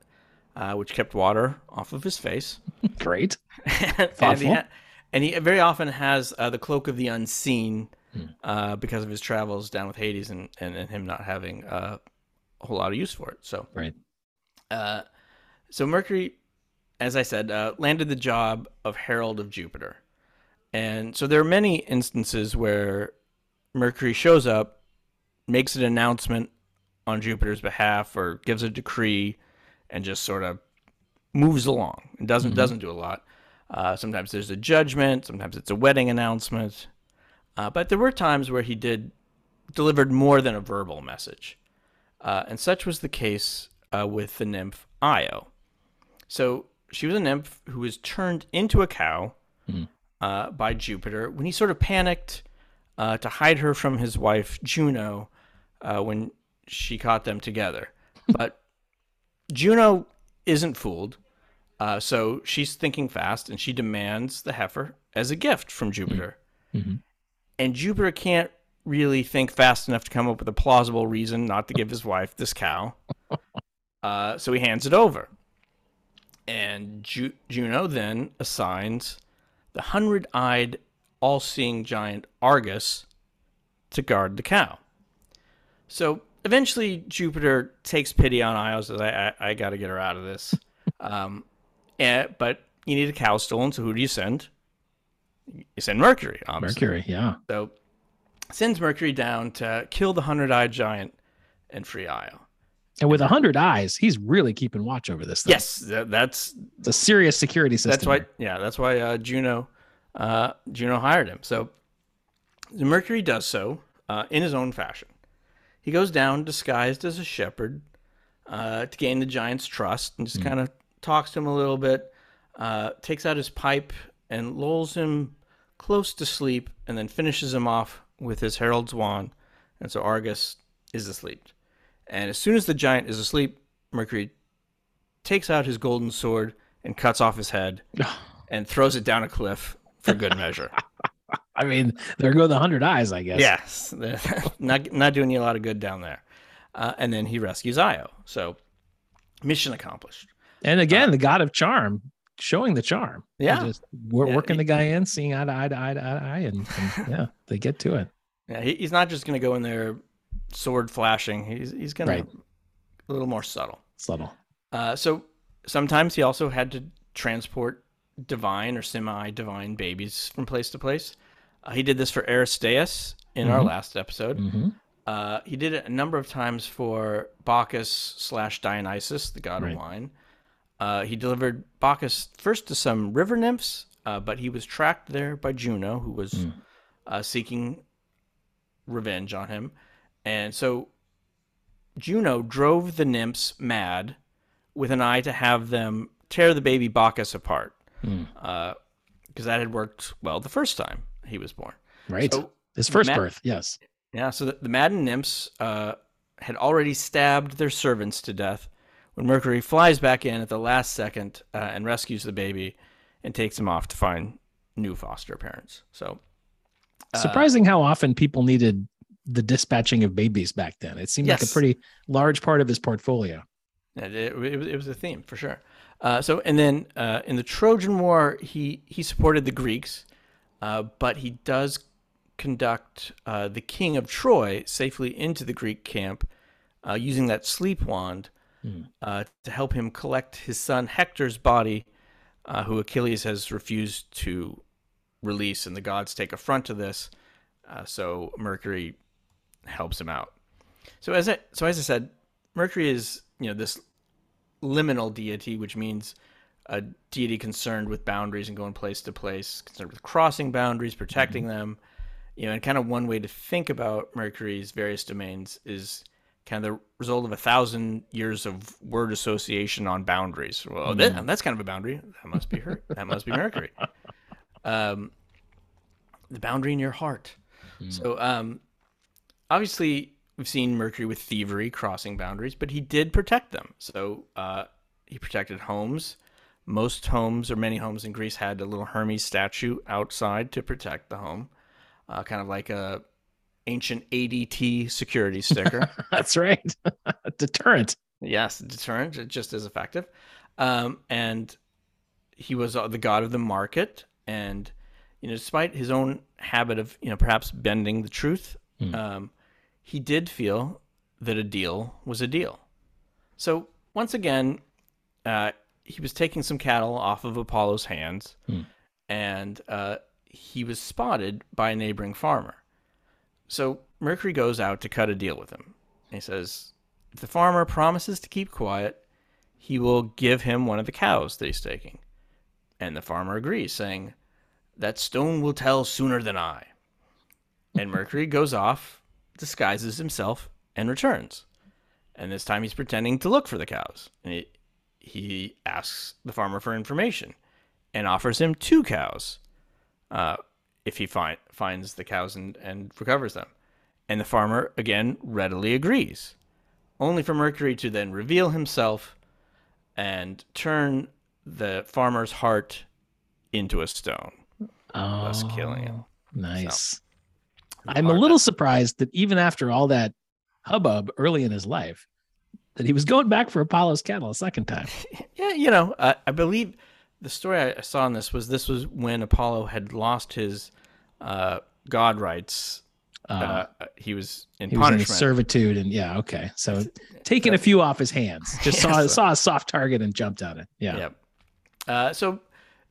uh, which kept water off of his face. *laughs* Great. *laughs* and, he Thoughtful. ha- and he very often has uh, the cloak of the unseen Hmm. uh, because of his travels down with Hades and, and, and him not having uh, a whole lot of use for it. So, Right. uh, so Mercury, as I said, uh, landed the job of Herald of Jupiter. And so there are many instances where Mercury shows up, makes an announcement on Jupiter's behalf, or gives a decree, and just sort of moves along and doesn't Mhm. doesn't do a lot. Uh, sometimes there's a judgment, sometimes it's a wedding announcement, uh, but there were times where he did delivered more than a verbal message, uh, and such was the case uh, with the nymph Io. So she was a nymph who was turned into a cow Mhm. uh, by Jupiter when he sort of panicked uh, to hide her from his wife Juno uh, when she caught them together. But Juno isn't fooled, uh, so she's thinking fast and she demands the heifer as a gift from Jupiter. Mhm. And Jupiter can't really think fast enough to come up with a plausible reason not to give his wife this cow. *laughs* Uh, so he hands it over. And Ju- Juno then assigns the hundred eyed, all seeing giant Argus to guard the cow. So eventually, Jupiter takes pity on Io, says, I, I, I got to get her out of this. *laughs* um, and, but you need a cow stolen, so who do you send? You send Mercury, obviously. Mercury, yeah. So sends Mercury down to kill the hundred-eyed giant and free Io. And with a hundred eyes, he's really keeping watch over this thing. Yes, that, that's It's a serious security system. that's why. Yeah, that's why uh, Juno, uh, Juno hired him. So Mercury does so uh, in his own fashion. He goes down disguised as a shepherd uh, to gain the giant's trust and just kind of talks to him a little bit. Uh, takes out his pipe and lulls him close to sleep, and then finishes him off with his herald's wand. And so Argus is asleep. And as soon as the giant is asleep, Mercury takes out his golden sword and cuts off his head *laughs* and throws it down a cliff for good measure. *laughs* I mean, there go the hundred eyes, I guess. yes, *laughs* not not doing you a lot of good down there. Uh, and then he rescues Io. So mission accomplished. And again, the god of charm showing the charm. Yeah. Just we're Yeah, working he- the guy in, seeing eye to eye to eye to eye, to eye and, and *laughs* yeah, they get to it. Yeah, he, he's not just going to go in there sword flashing. He's he's going Right. to a little more subtle. Subtle. Uh, so sometimes he also had to transport divine or semi-divine babies from place to place. Uh, he did this for Aristaeus in our last episode. hmm Uh, he did it a number of times for Bacchus slash Dionysus, the god Right. of wine. Uh, he delivered Bacchus first to some river nymphs, uh, but he was tracked there by Juno, who was uh, seeking revenge on him. And so Juno drove the nymphs mad with an eye to have them tear the baby Bacchus apart. Because that had worked well the first time he was born. Right. So His first Matt- birth. Yes. yeah, so the, the maddened nymphs uh, had already stabbed their servants to death when Mercury flies back in at the last second uh, and rescues the baby and takes him off to find new foster parents. So, uh, Surprising how often people needed the dispatching of babies back then. It seemed like a pretty large part of his portfolio. It, it, it was a theme for sure. Uh, so, and then uh, in the Trojan War, he he supported the Greeks, uh, but he does conduct uh, the king of Troy safely into the Greek camp, uh, using that sleep wand uh, to help him collect his son Hector's body, uh, who Achilles has refused to release, and the gods take affront to this. Uh, so Mercury helps him out. So as I so as I said, Mercury is you know this liminal deity, which means a deity concerned with boundaries and going place to place, concerned with crossing boundaries, protecting them. You know, and kind of one way to think about Mercury's various domains is kind of the result of a thousand years of word association on boundaries. Well, that, that's kind of a boundary. That must be her. that must be Mercury. *laughs* Um, the boundary in your heart. So, um, obviously, we've seen Mercury with thievery crossing boundaries, but he did protect them. So, uh, he protected homes. Most homes, or many homes in Greece, had a little Hermes statue outside to protect the home, uh, kind of like a ancient ADT security sticker. *laughs* That's right. *laughs* Deterrent. Yes, deterrent, uh, just as effective. Um, and he was uh, the god of the market, and you know, despite his own habit of you know perhaps bending the truth, um, he did feel that a deal was a deal. So once again, uh, he was taking some cattle off of Apollo's hands, and uh, he was spotted by a neighboring farmer. So Mercury goes out to cut a deal with him. He says, if the farmer promises to keep quiet, he will give him one of the cows that he's taking. And the farmer agrees, saying, That stone will tell sooner than I. And Mercury goes off, disguises himself, and returns. And this time he's pretending to look for the cows. And he, he asks the farmer for information and offers him two cows uh, if he find, finds the cows and, and recovers them. And the farmer, again, readily agrees only for Mercury to then reveal himself and turn the farmer's heart into a stone, Oh, thus killing him. Nice. I'm a little surprised that even after all that hubbub early in his life, that he was going back for Apollo's cattle a second time. *laughs* Yeah, you know, I, I believe the story I saw in this was this was when Apollo had lost his uh, god rights uh, he was in he was in servitude, and yeah, okay. So taking a few off his hands, *laughs* just saw saw a soft target and jumped at it. Yeah. Yep. Uh, so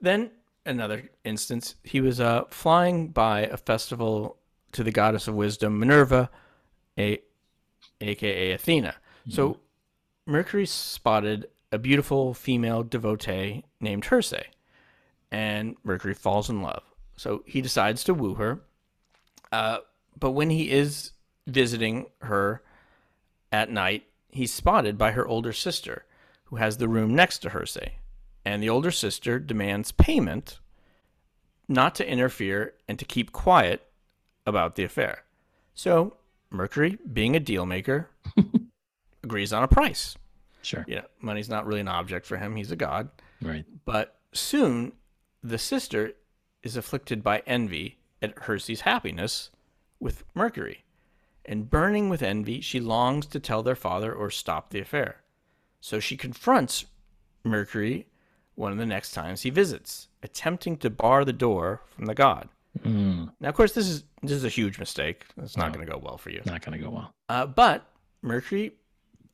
then another instance, he was uh, flying by a festival to the goddess of wisdom, Minerva, a, aka Athena. So Mercury spotted a beautiful female devotee named Herse, and Mercury falls in love. So he decides to woo her. Uh, but when he is visiting her at night, he's spotted by her older sister, who has the room next to Herse. And the older sister demands payment not to interfere and to keep quiet about the affair. So Mercury, being a deal maker, *laughs* agrees on a price. Sure. You know, money's not really an object for him. He's a god. Right. But soon, the sister is afflicted by envy at Herse's happiness with Mercury. And burning with envy, she longs to tell their father or stop the affair. So she confronts Mercury one of the next times he visits, attempting to bar the door from the god. Mm, Now, of course, this is this is a huge mistake. It's not No. going to go well for you. not going to go well. Uh, but Mercury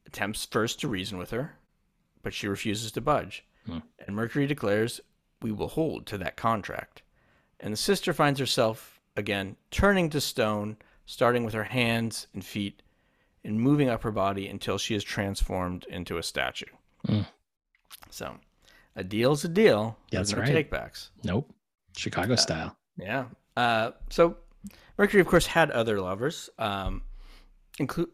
attempts first to reason with her, but she refuses to budge. Hmm. And Mercury declares, We will hold to that contract. And the sister finds herself again turning to stone, starting with her hands and feet, and moving up her body until she is transformed into a statue. Hmm. So, a deal's a deal. That's no right. takebacks. Nope. Chicago style. Yeah. Uh, so Mercury, of course, had other lovers. Um, include,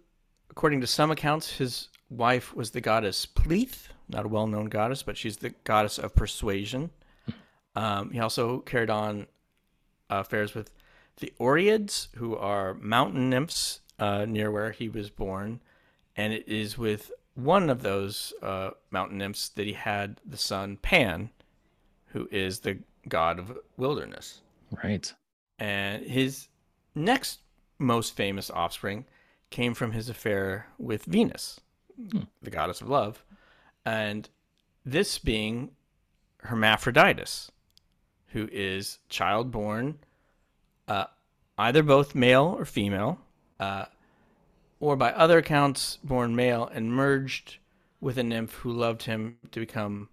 according to some accounts, his wife was the goddess Pleath, not a well-known goddess, but she's the goddess of persuasion. Um, he also carried on affairs with the Oreads, who are mountain nymphs uh, near where he was born, and it is with one of those uh, mountain nymphs that he had the son Pan, who is the god of wilderness Right. and his next most famous offspring came from his affair with Venus, the goddess of love, and this being Hermaphroditus, who is child born, uh, either both male or female, uh, or by other accounts born male and merged with a nymph who loved him to become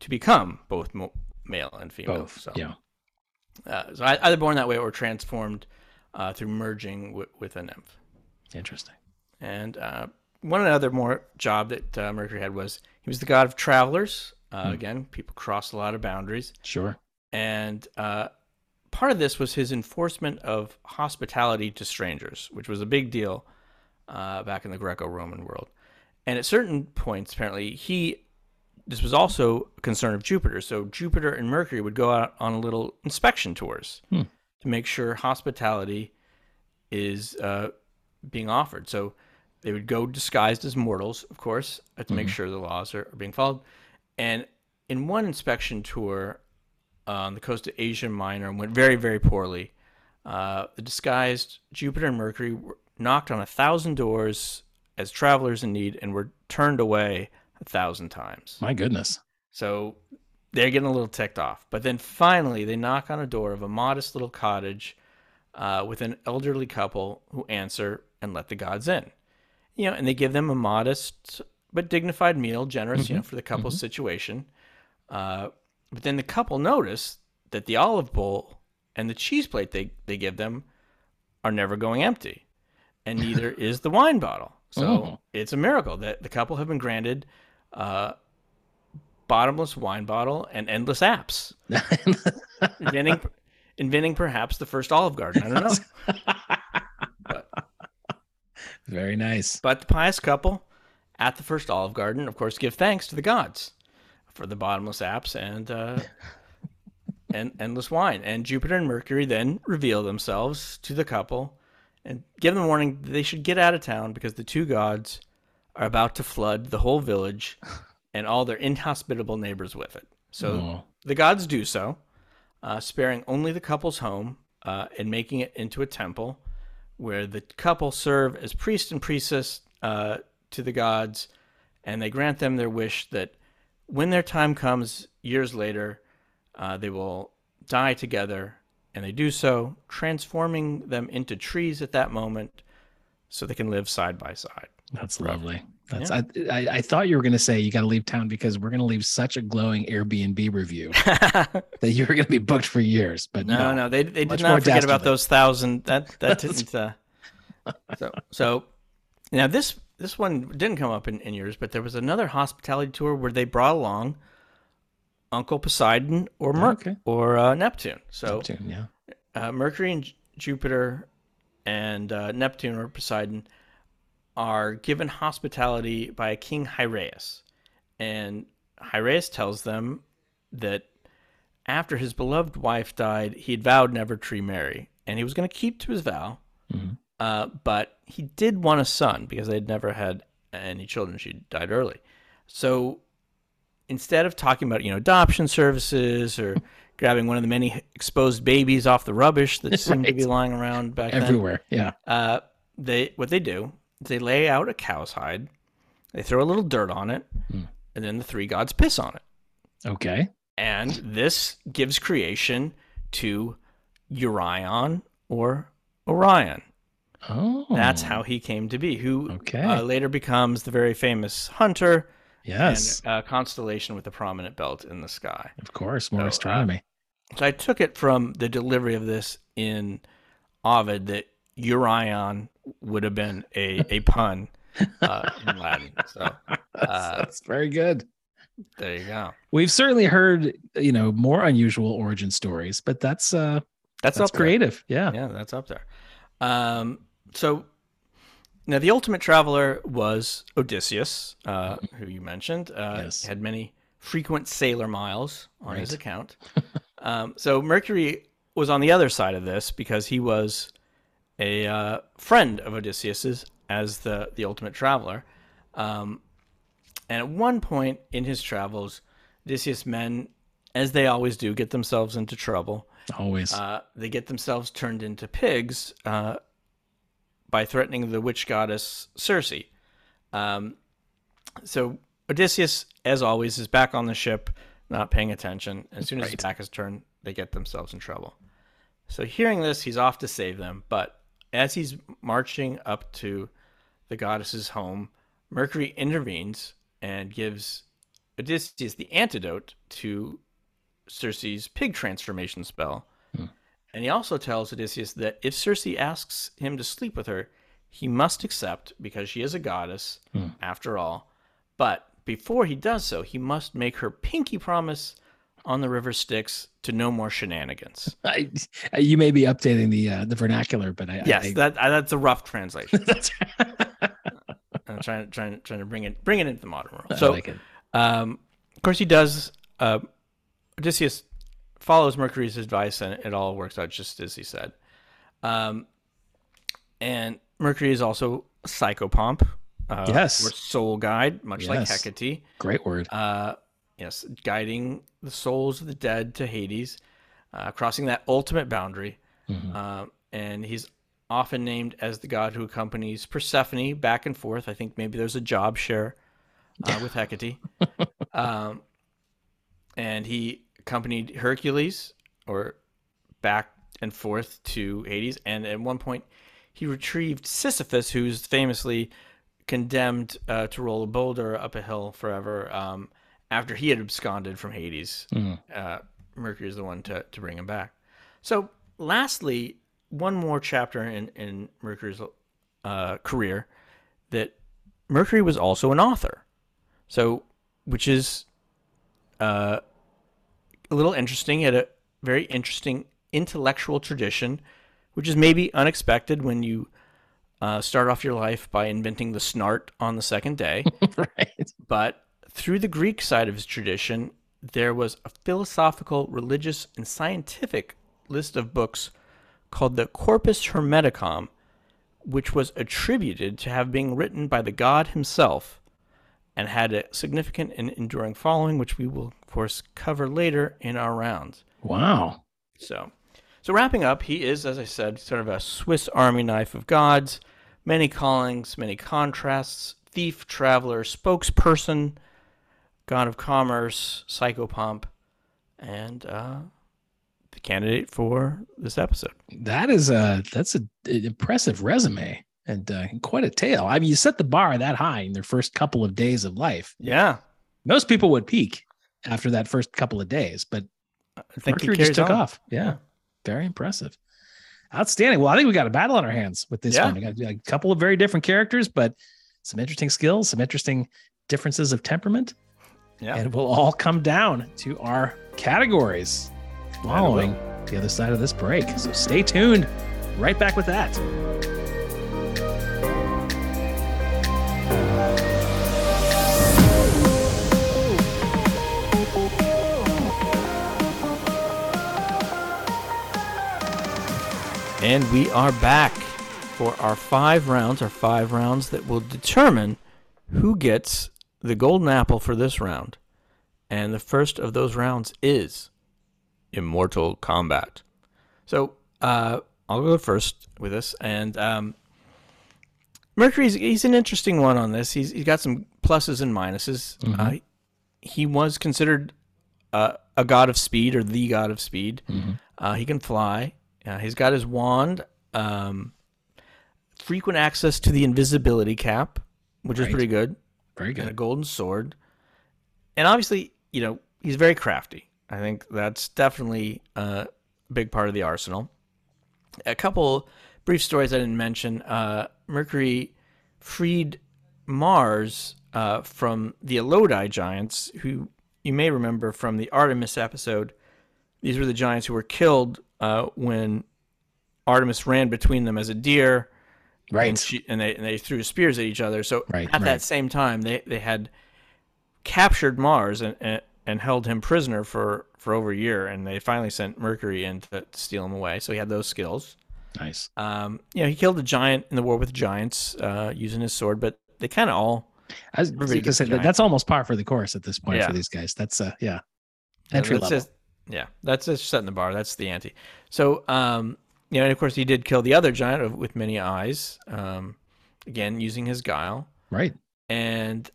to become both mo- male and female. Both. So. Yeah. Uh, so either born that way or transformed uh, through merging w- with a nymph. Interesting. And uh, one other more job that uh, Mercury had was he was the god of travelers. Uh, Again, people cross a lot of boundaries. Sure. And uh, part of this was his enforcement of hospitality to strangers, which was a big deal uh, back in the Greco Roman world. And at certain points, apparently, he this was also a concern of Jupiter. So Jupiter and Mercury would go out on little inspection tours Hmm. to make sure hospitality is uh, being offered. So they would go disguised as mortals, of course, to make sure the laws are, are being followed. And in one inspection tour on the coast of Asia Minor went very, very poorly. Uh, the disguised Jupiter and Mercury knocked on a thousand doors as travelers in need and were turned away a thousand times. My goodness. So they're getting a little ticked off. But then finally, they knock on a door of a modest little cottage uh, with an elderly couple who answer and let the gods in. You know, and they give them a modest but dignified meal, generous, you know, for the couple's situation. Uh, but then the couple notice that the olive bowl and the cheese plate they, they give them are never going empty, and neither *laughs* is the wine bottle. So Oh. it's a miracle that the couple have been granted uh, bottomless wine bottle and endless apps, *laughs* inventing inventing perhaps the first Olive Garden. I don't know, *laughs* Very nice. but the pious couple at the first Olive Garden, of course, give thanks to the gods for the bottomless apps and uh, *laughs* and endless wine. And Jupiter and Mercury then reveal themselves to the couple and give them warning that they should get out of town because the two gods are about to flood the whole village and all their inhospitable neighbors with it. So Oh. the gods do so, uh, sparing only the couple's home uh, and making it into a temple where the couple serve as priest and priestess uh, to the gods, and they grant them their wish that when their time comes years later, uh, they will die together and they do so, transforming them into trees at that moment so they can live side by side. That's lovely. That's I, I, I thought you were gonna say you gotta leave town because we're gonna leave such a glowing Airbnb review *laughs* that you were gonna be booked for years. But no, no, no, they they did not forget about those thousand. That that *laughs* didn't. Uh, so so now this this one didn't come up in, in yours, but there was another hospitality tour where they brought along Uncle Poseidon or Mer- Okay. or uh, Neptune. So Neptune, yeah. uh, Mercury and Jupiter and uh, Neptune or Poseidon are given hospitality by a King Hyrieus. And Hyrieus tells them that after his beloved wife died, he had vowed never to remarry. And he was going to keep to his vow. Mhm. Uh, but he did want a son because they'd never had any children. She died early. So instead of talking about, you know, adoption services or *laughs* grabbing one of the many exposed babies off the rubbish that *laughs* seemed to be lying around back then, Everywhere. Yeah. uh, they what they do they lay out a cow's hide, they throw a little dirt on it, Hmm. and then the three gods piss on it, Okay. and this gives creation to Urion or Orion. Oh. That's how he came to be. Who Okay. uh, later becomes the very famous hunter yes. and uh, constellation with a prominent belt in the sky. of course. More so, uh, astronomy. So I took it from the delivery of this in Ovid that Urion would have been a, a pun uh, in Latin. So *laughs* that's, uh, that's very good. there you go. We've certainly heard, you know, more unusual origin stories, but that's uh That's, that's up creative. Yeah. There. Yeah, that's up there. Um, so now the ultimate traveler was Odysseus, uh, who you mentioned. Uh, Yes. Had many frequent sailor miles on his account. *laughs* um, so Mercury was on the other side of this because he was a uh, friend of Odysseus's as the the ultimate traveler. Um, and at one point in his travels, Odysseus' men, as they always do, get themselves into trouble. Always. Uh, they get themselves turned into pigs uh, by threatening the witch goddess Circe. Um, so Odysseus, as always, is back on the ship, not paying attention. As soon as his Right. back is turned, they get themselves in trouble. So hearing this, he's off to save them. But as he's marching up to the goddess's home, Mercury intervenes and gives Odysseus the antidote to Circe's pig transformation spell. And he also tells Odysseus that if Circe asks him to sleep with her, he must accept because she is a goddess, Hmm. after all. But before he does so, he must make her pinky promise on the river Styx to no more shenanigans. *laughs* I, you may be updating the uh, the vernacular, but I Yes, I, that uh, that's a rough translation. *laughs* that's *laughs* I'm trying trying trying to bring it bring it into the modern world. I So like. Um, of course, he does. Uh, Odysseus follows Mercury's advice, and it all works out just as he said. Um, and Mercury is also psychopomp. Uh, Yes. or soul guide, much like Yes. Hecate. Great word. Uh, yes, guiding the souls of the dead to Hades, uh, crossing that ultimate boundary. Mhm. Um, and he's often named as the god who accompanies Persephone back and forth. I think maybe there's a job share uh, with *laughs* Hecate. um, and he accompanied Hercules or back and forth to Hades. And at one point, he retrieved Sisyphus, who's famously condemned uh, to roll a boulder up a hill forever um, after he had absconded from Hades Mhm. uh, Mercury is the one to, to bring him back. So, lastly, one more chapter in, in Mercury's uh, career that Mercury was also an author. So, which is uh, a little interesting. He had a very interesting intellectual tradition, which is maybe unexpected when you uh, start off your life by inventing the snart on the second day. *laughs* right. But through the Greek side of his tradition, there was a philosophical, religious, and scientific list of books called the Corpus Hermeticum, which was attributed to have been written by the god himself and had a significant and enduring following, which we will, of course, cover later in our rounds. Wow. So, so wrapping up, he is, as I said, sort of a Swiss Army knife of gods, many callings, many contrasts, thief, traveler, spokesperson, god of commerce, psychopomp, and uh, the candidate for this episode. That is a that's a, an impressive resume and uh, quite a tale. I mean, you set the bar that high in their first couple of days of life. Yeah, Most people would peak after that first couple of days, but I think Mercury just took on. off. Yeah. Very impressive. Outstanding. Well, I think we got a battle on our hands with this Yeah. one. We got a couple of very different characters, but some interesting skills, some interesting differences of temperament. Yeah. And it will all come down to our categories following the other side of this break. So stay tuned. Right back with that. And we are back for our five rounds, our five rounds that will determine who gets the golden apple for this round. And the first of those rounds is Immortal Combat. So uh, I'll go first with this. And um, Mercury's he's an interesting one on this. He's he's got some pluses and minuses. Uh, he was considered uh, a god of speed or the god of speed. Uh, he can fly. Uh, he's got his wand, um, frequent access to the invisibility cap, which is pretty good, Very and a good. golden sword. And obviously, you know, he's very crafty. I think that's definitely a big part of the arsenal. A couple brief stories I didn't mention. Uh, Mercury freed Mars uh, from the Aloadae giants, who you may remember from the Artemis episode. These were the giants who were killed uh, when Artemis ran between them as a deer, and, Right. she, and they and they threw spears at each other. So Right, at right. that same time, they they had captured Mars and, and and held him prisoner for for over a year, and they finally sent Mercury in to, to steal him away. So he had those skills. Nice. Um, you know, he killed a giant in the war with giants uh, using his sword, but they kind of all I was Everybody gonna gets say that- that's almost par for the course at this point Yeah. for these guys. That's uh yeah. Yeah, Entry that's level. just- yeah, that's just setting the bar. That's the ante. So, um, you know, and of course, he did kill the other giant with many eyes. Um, again, using his guile. Right. And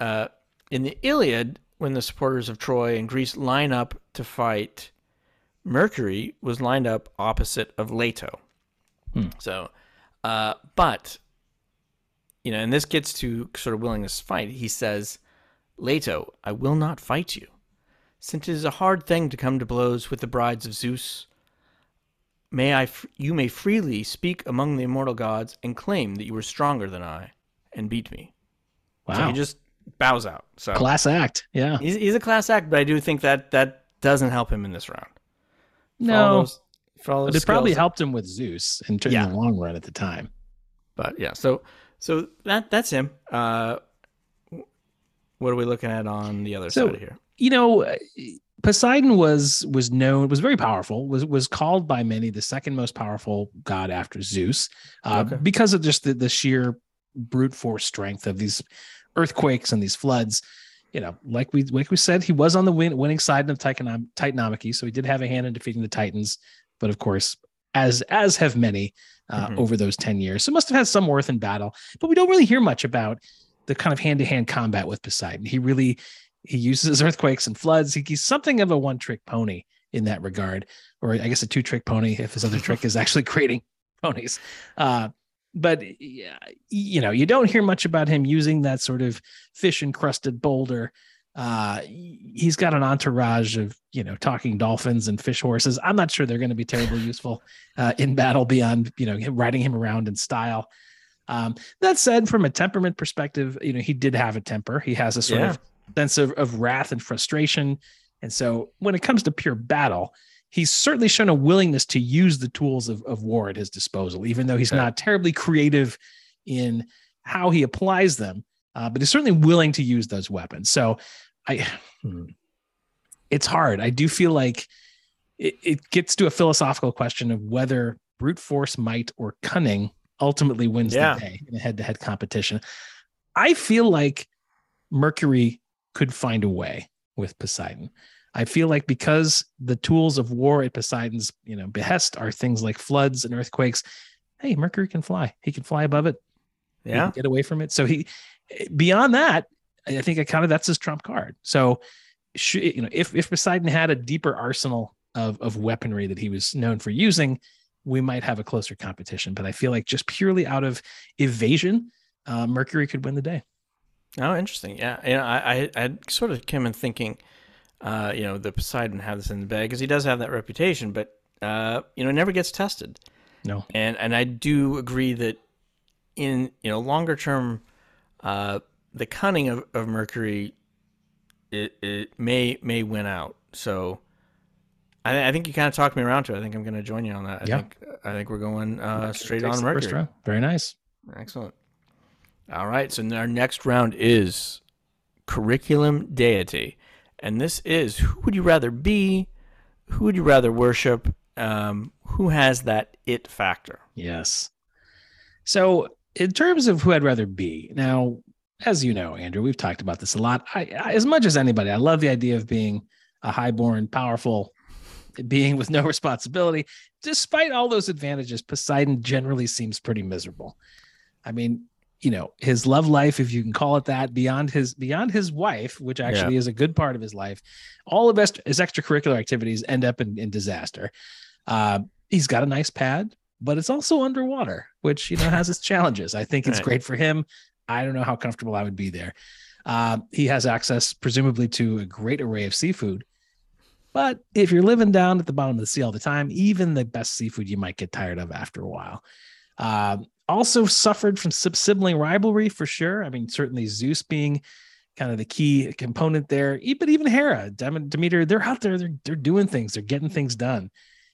uh, in the Iliad, when the supporters of Troy and Greece line up to fight, Mercury was lined up opposite of Leto. Hmm. So, uh, but you know, and this gets to sort of willingness to fight. He says, "Leto, I will not fight you, since it is a hard thing to come to blows with the brides of Zeus." May I, f- you may freely speak among the immortal gods and claim that you were stronger than I, and beat me. Wow. So he just bows out. So Class act. Yeah. he's, he's a class act, but I do think that that doesn't help him in this round. For No. those- for all But those it probably helped him with Zeus in, in Yeah. the long run at the time. But yeah, so so that that's him. Uh, what are we looking at on the other So- side here? you know, Poseidon was was known was very powerful. was was called by many the second most powerful god after Zeus, uh, Okay. because of just the, the sheer brute force strength of these earthquakes and these floods. You know, like we like we said, he was on the win, winning side of Titan, Titanomachy, so he did have a hand in defeating the Titans. But of course, as as have many uh, Mhm. over those ten years, so must have had some worth in battle. But we don't really hear much about the kind of hand to hand combat with Poseidon. He really he uses *laughs* earthquakes and floods. He, he's something of a one trick pony in that regard, or I guess a two trick pony if his other trick is actually *laughs* creating ponies. Uh, but you know, you don't hear much about him using that sort of fish encrusted boulder. Uh, he's got an entourage of you know talking dolphins and fish horses. I'm not sure they're going to be terribly useful uh, in battle beyond you know riding him around in style. Um, that said, from a temperament perspective, you know he did have a temper. He has a sort Yeah. of sense of, of wrath and frustration. And so when it comes to pure battle, he's certainly shown a willingness to use the tools of, of war at his disposal, even though he's Okay. not terribly creative in how he applies them. Uh, but he's certainly willing to use those weapons. So I, hmm, it's hard. I do feel like it, it gets to a philosophical question of whether brute force, might, or cunning ultimately wins Yeah. the day in a head-to-head competition. I feel like Mercury could find a way with Poseidon. I feel like because the tools of war at Poseidon's, you know, behest are things like floods and earthquakes. Hey, Mercury can fly. He can fly above it. Yeah, get away from it. So he, beyond that, I think it kind of that's his trump card. So, you know, if if Poseidon had a deeper arsenal of, of weaponry that he was known for using, we might have a closer competition. But I feel like just purely out of evasion, uh, Mercury could win the day. Oh, interesting. Yeah, you know, I, I, I sort of came in thinking, uh, you know, the Poseidon had this in the bag because he does have that reputation, but uh, you know, it never gets tested. No, and and I do agree that in you know longer term, uh, the cunning of, of Mercury, it, it may may win out. So. I, I think you kind of talked me around to it. I think I'm going to join you on that. I Yeah. think I think we're going uh, straight on Mercury. Very nice. Excellent. All right. So our next round is curriculum deity. And this is who would you rather be? Who would you rather worship? Um, who has that it factor? Yes. So, in terms of who I'd rather be, now, as you know, Andrew, we've talked about this a lot. I, I as much as anybody, I love the idea of being a highborn, powerful being with no *laughs* responsibility. Despite all those advantages, Poseidon generally seems pretty miserable. I mean, you know, his love life, if you can call it that, beyond his beyond his wife, which actually is a good part of his life, all of his, his extracurricular activities end up in, in disaster. Uh, he's got a nice pad, but it's also underwater, which you know has its challenges. I think it's Right. great for him. I don't know how comfortable I would be there. Uh, he has access, presumably, to a great array of seafood. But if you're living down at the bottom of the sea all the time, even the best seafood you might get tired of after a while. Um, also suffered from sibling rivalry for sure. I mean, certainly Zeus being kind of the key component there. But even Hera, Dem- Demeter, they're out there, they're, they're doing things, they're getting things done.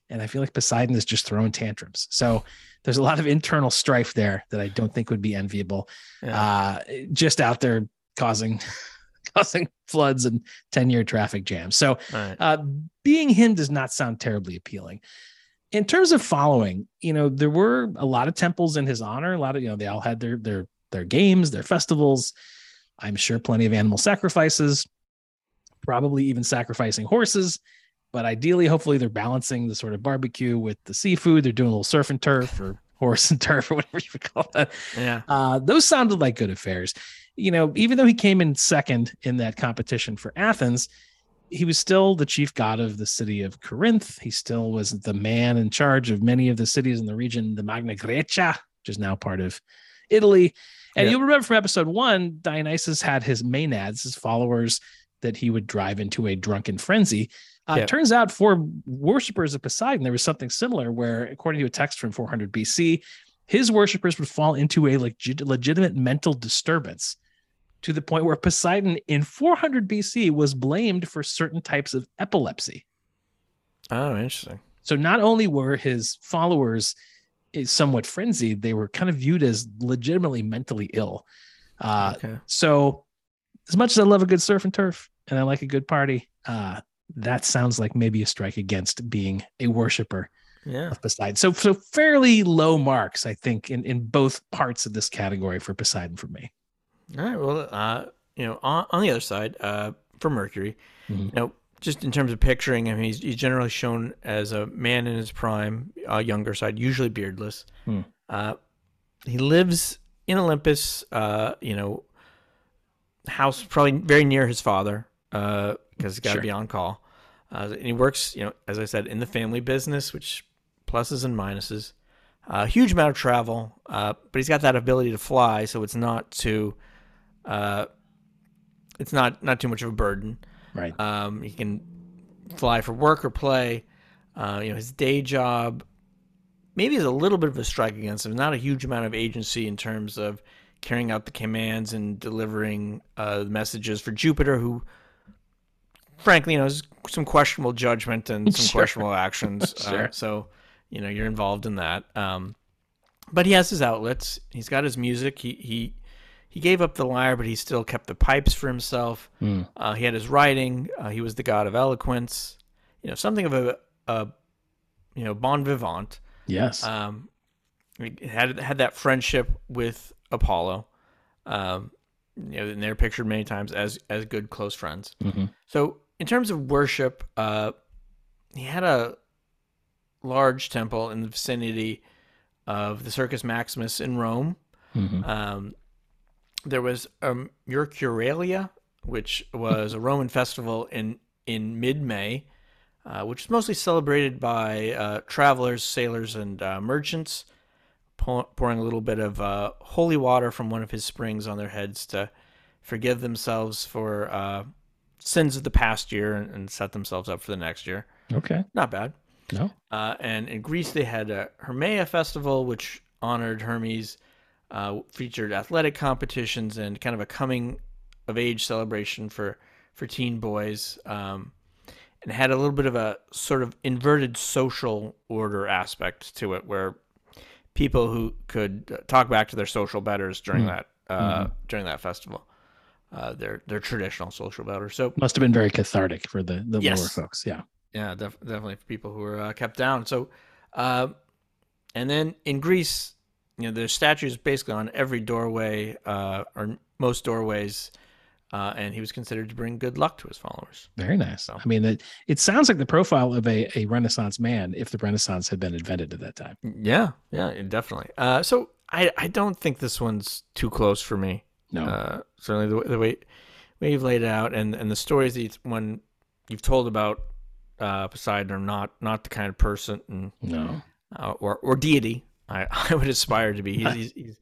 And I feel like Poseidon is just throwing tantrums. So there's a lot of internal strife there that I don't think would be enviable. Yeah. Uh, just out there causing *laughs* causing floods and 10 year traffic jams. So right. uh, being him does not sound terribly appealing. In terms of following, you know, there were a lot of temples in his honor. A lot of, you know, they all had their their their games, their festivals. I'm sure plenty of animal sacrifices, probably even sacrificing horses. But ideally, hopefully, they're balancing the sort of barbecue with the seafood. They're doing a little surf and turf or *laughs* horse and turf or whatever you would call that. Yeah. Uh, those sounded like good affairs. You know, even though he came in second in that competition for Athens, he was still the chief god of the city of Corinth. He still was the man in charge of many of the cities in the region, the Magna Grecia, which is now part of Italy. And Yeah. you'll remember from episode one, Dionysus had his maenads, his followers, that he would drive into a drunken frenzy. Uh, Yeah. Turns out for worshippers of Poseidon, there was something similar where, according to a text from 400 BC, his worshippers would fall into a legit, legitimate mental disturbance to the point where Poseidon in 400 BC was blamed for certain types of epilepsy. Oh, interesting. So not only were his followers eh, somewhat frenzied, they were kind of viewed as legitimately mentally ill. Uh, okay. so as much as I love a good surf and turf and I like a good party, uh, that sounds like maybe a strike against being a worshiper Yeah. of Poseidon. So so fairly low marks, I think, in, in both parts of this category for Poseidon for me. All right. Well, uh, you know, on, on the other side, uh, for Mercury, Mhm. you know, just in terms of picturing, I mean, he's, he's generally shown as a man in his prime, uh, younger side, usually beardless. Hmm. Uh, he lives in Olympus, uh, you know, house probably very near his father, uh, because he's got to Sure. be on call. Uh, and he works, you know, as I said, in the family business, which pluses and minuses. A huge amount of travel, uh, but he's got that ability to fly, so it's not too, uh, it's not not too much of a burden. Right. Um, he can fly for work or play. Uh, you know, his day job maybe is a little bit of a strike against him. Not a huge amount of agency in terms of carrying out the commands and delivering uh, the messages for Jupiter, who, frankly, you know, has some questionable judgment and some *laughs* Sure. questionable actions. *laughs* Sure. Uh, so, you know, you're involved in that. Um, but he has his outlets. He's got his music. He he he gave up the lyre, but he still kept the pipes for himself. Hmm. Uh, he had his writing. Uh, he was the god of eloquence. You know, something of a, a you know bon vivant. Yes. Um, he had had that friendship with Apollo. Um, you know, and they're pictured many times as as good close friends. Mhm. So in terms of worship, uh, he had a large temple in the vicinity of the Circus Maximus in Rome. Mhm. Um, there was um, Mercuralia, which was a Roman festival in in mid May. uh, which is mostly celebrated by uh, travelers, sailors, and uh, merchants, pour- pouring a little bit of uh, holy water from one of his springs on their heads to forgive themselves for uh, sins of the past year and, and set themselves up for the next year. Okay. Not bad. No. Uh, and in Greece, they had a Hermaea festival, which honored Hermes, uh, featured athletic competitions and kind of a coming of age celebration for for teen boys, um, and had a little bit of a sort of inverted social order aspect to it, where people who could uh, talk back to their social betters during that uh, during that festival, uh, their their traditional social betters. So Must have been very cathartic for the the Yes. lower folks. Yeah. yeah, def- definitely for people who are uh, kept down. So, uh, and then in Greece, you know, there's statues basically on every doorway uh, or most doorways, uh, and he was considered to bring good luck to his followers. Very nice. So- I mean, it, it sounds like the profile of a, a Renaissance man if the Renaissance had been invented at that time. Yeah, yeah, definitely. Uh, so I I don't think this one's too close for me. No. Uh, certainly the, the way way you've laid it out and and the stories that when you've told about uh, Poseidon are not not the kind of person and no. uh, or or deity I, *laughs* I would aspire to be. He's he's, he's,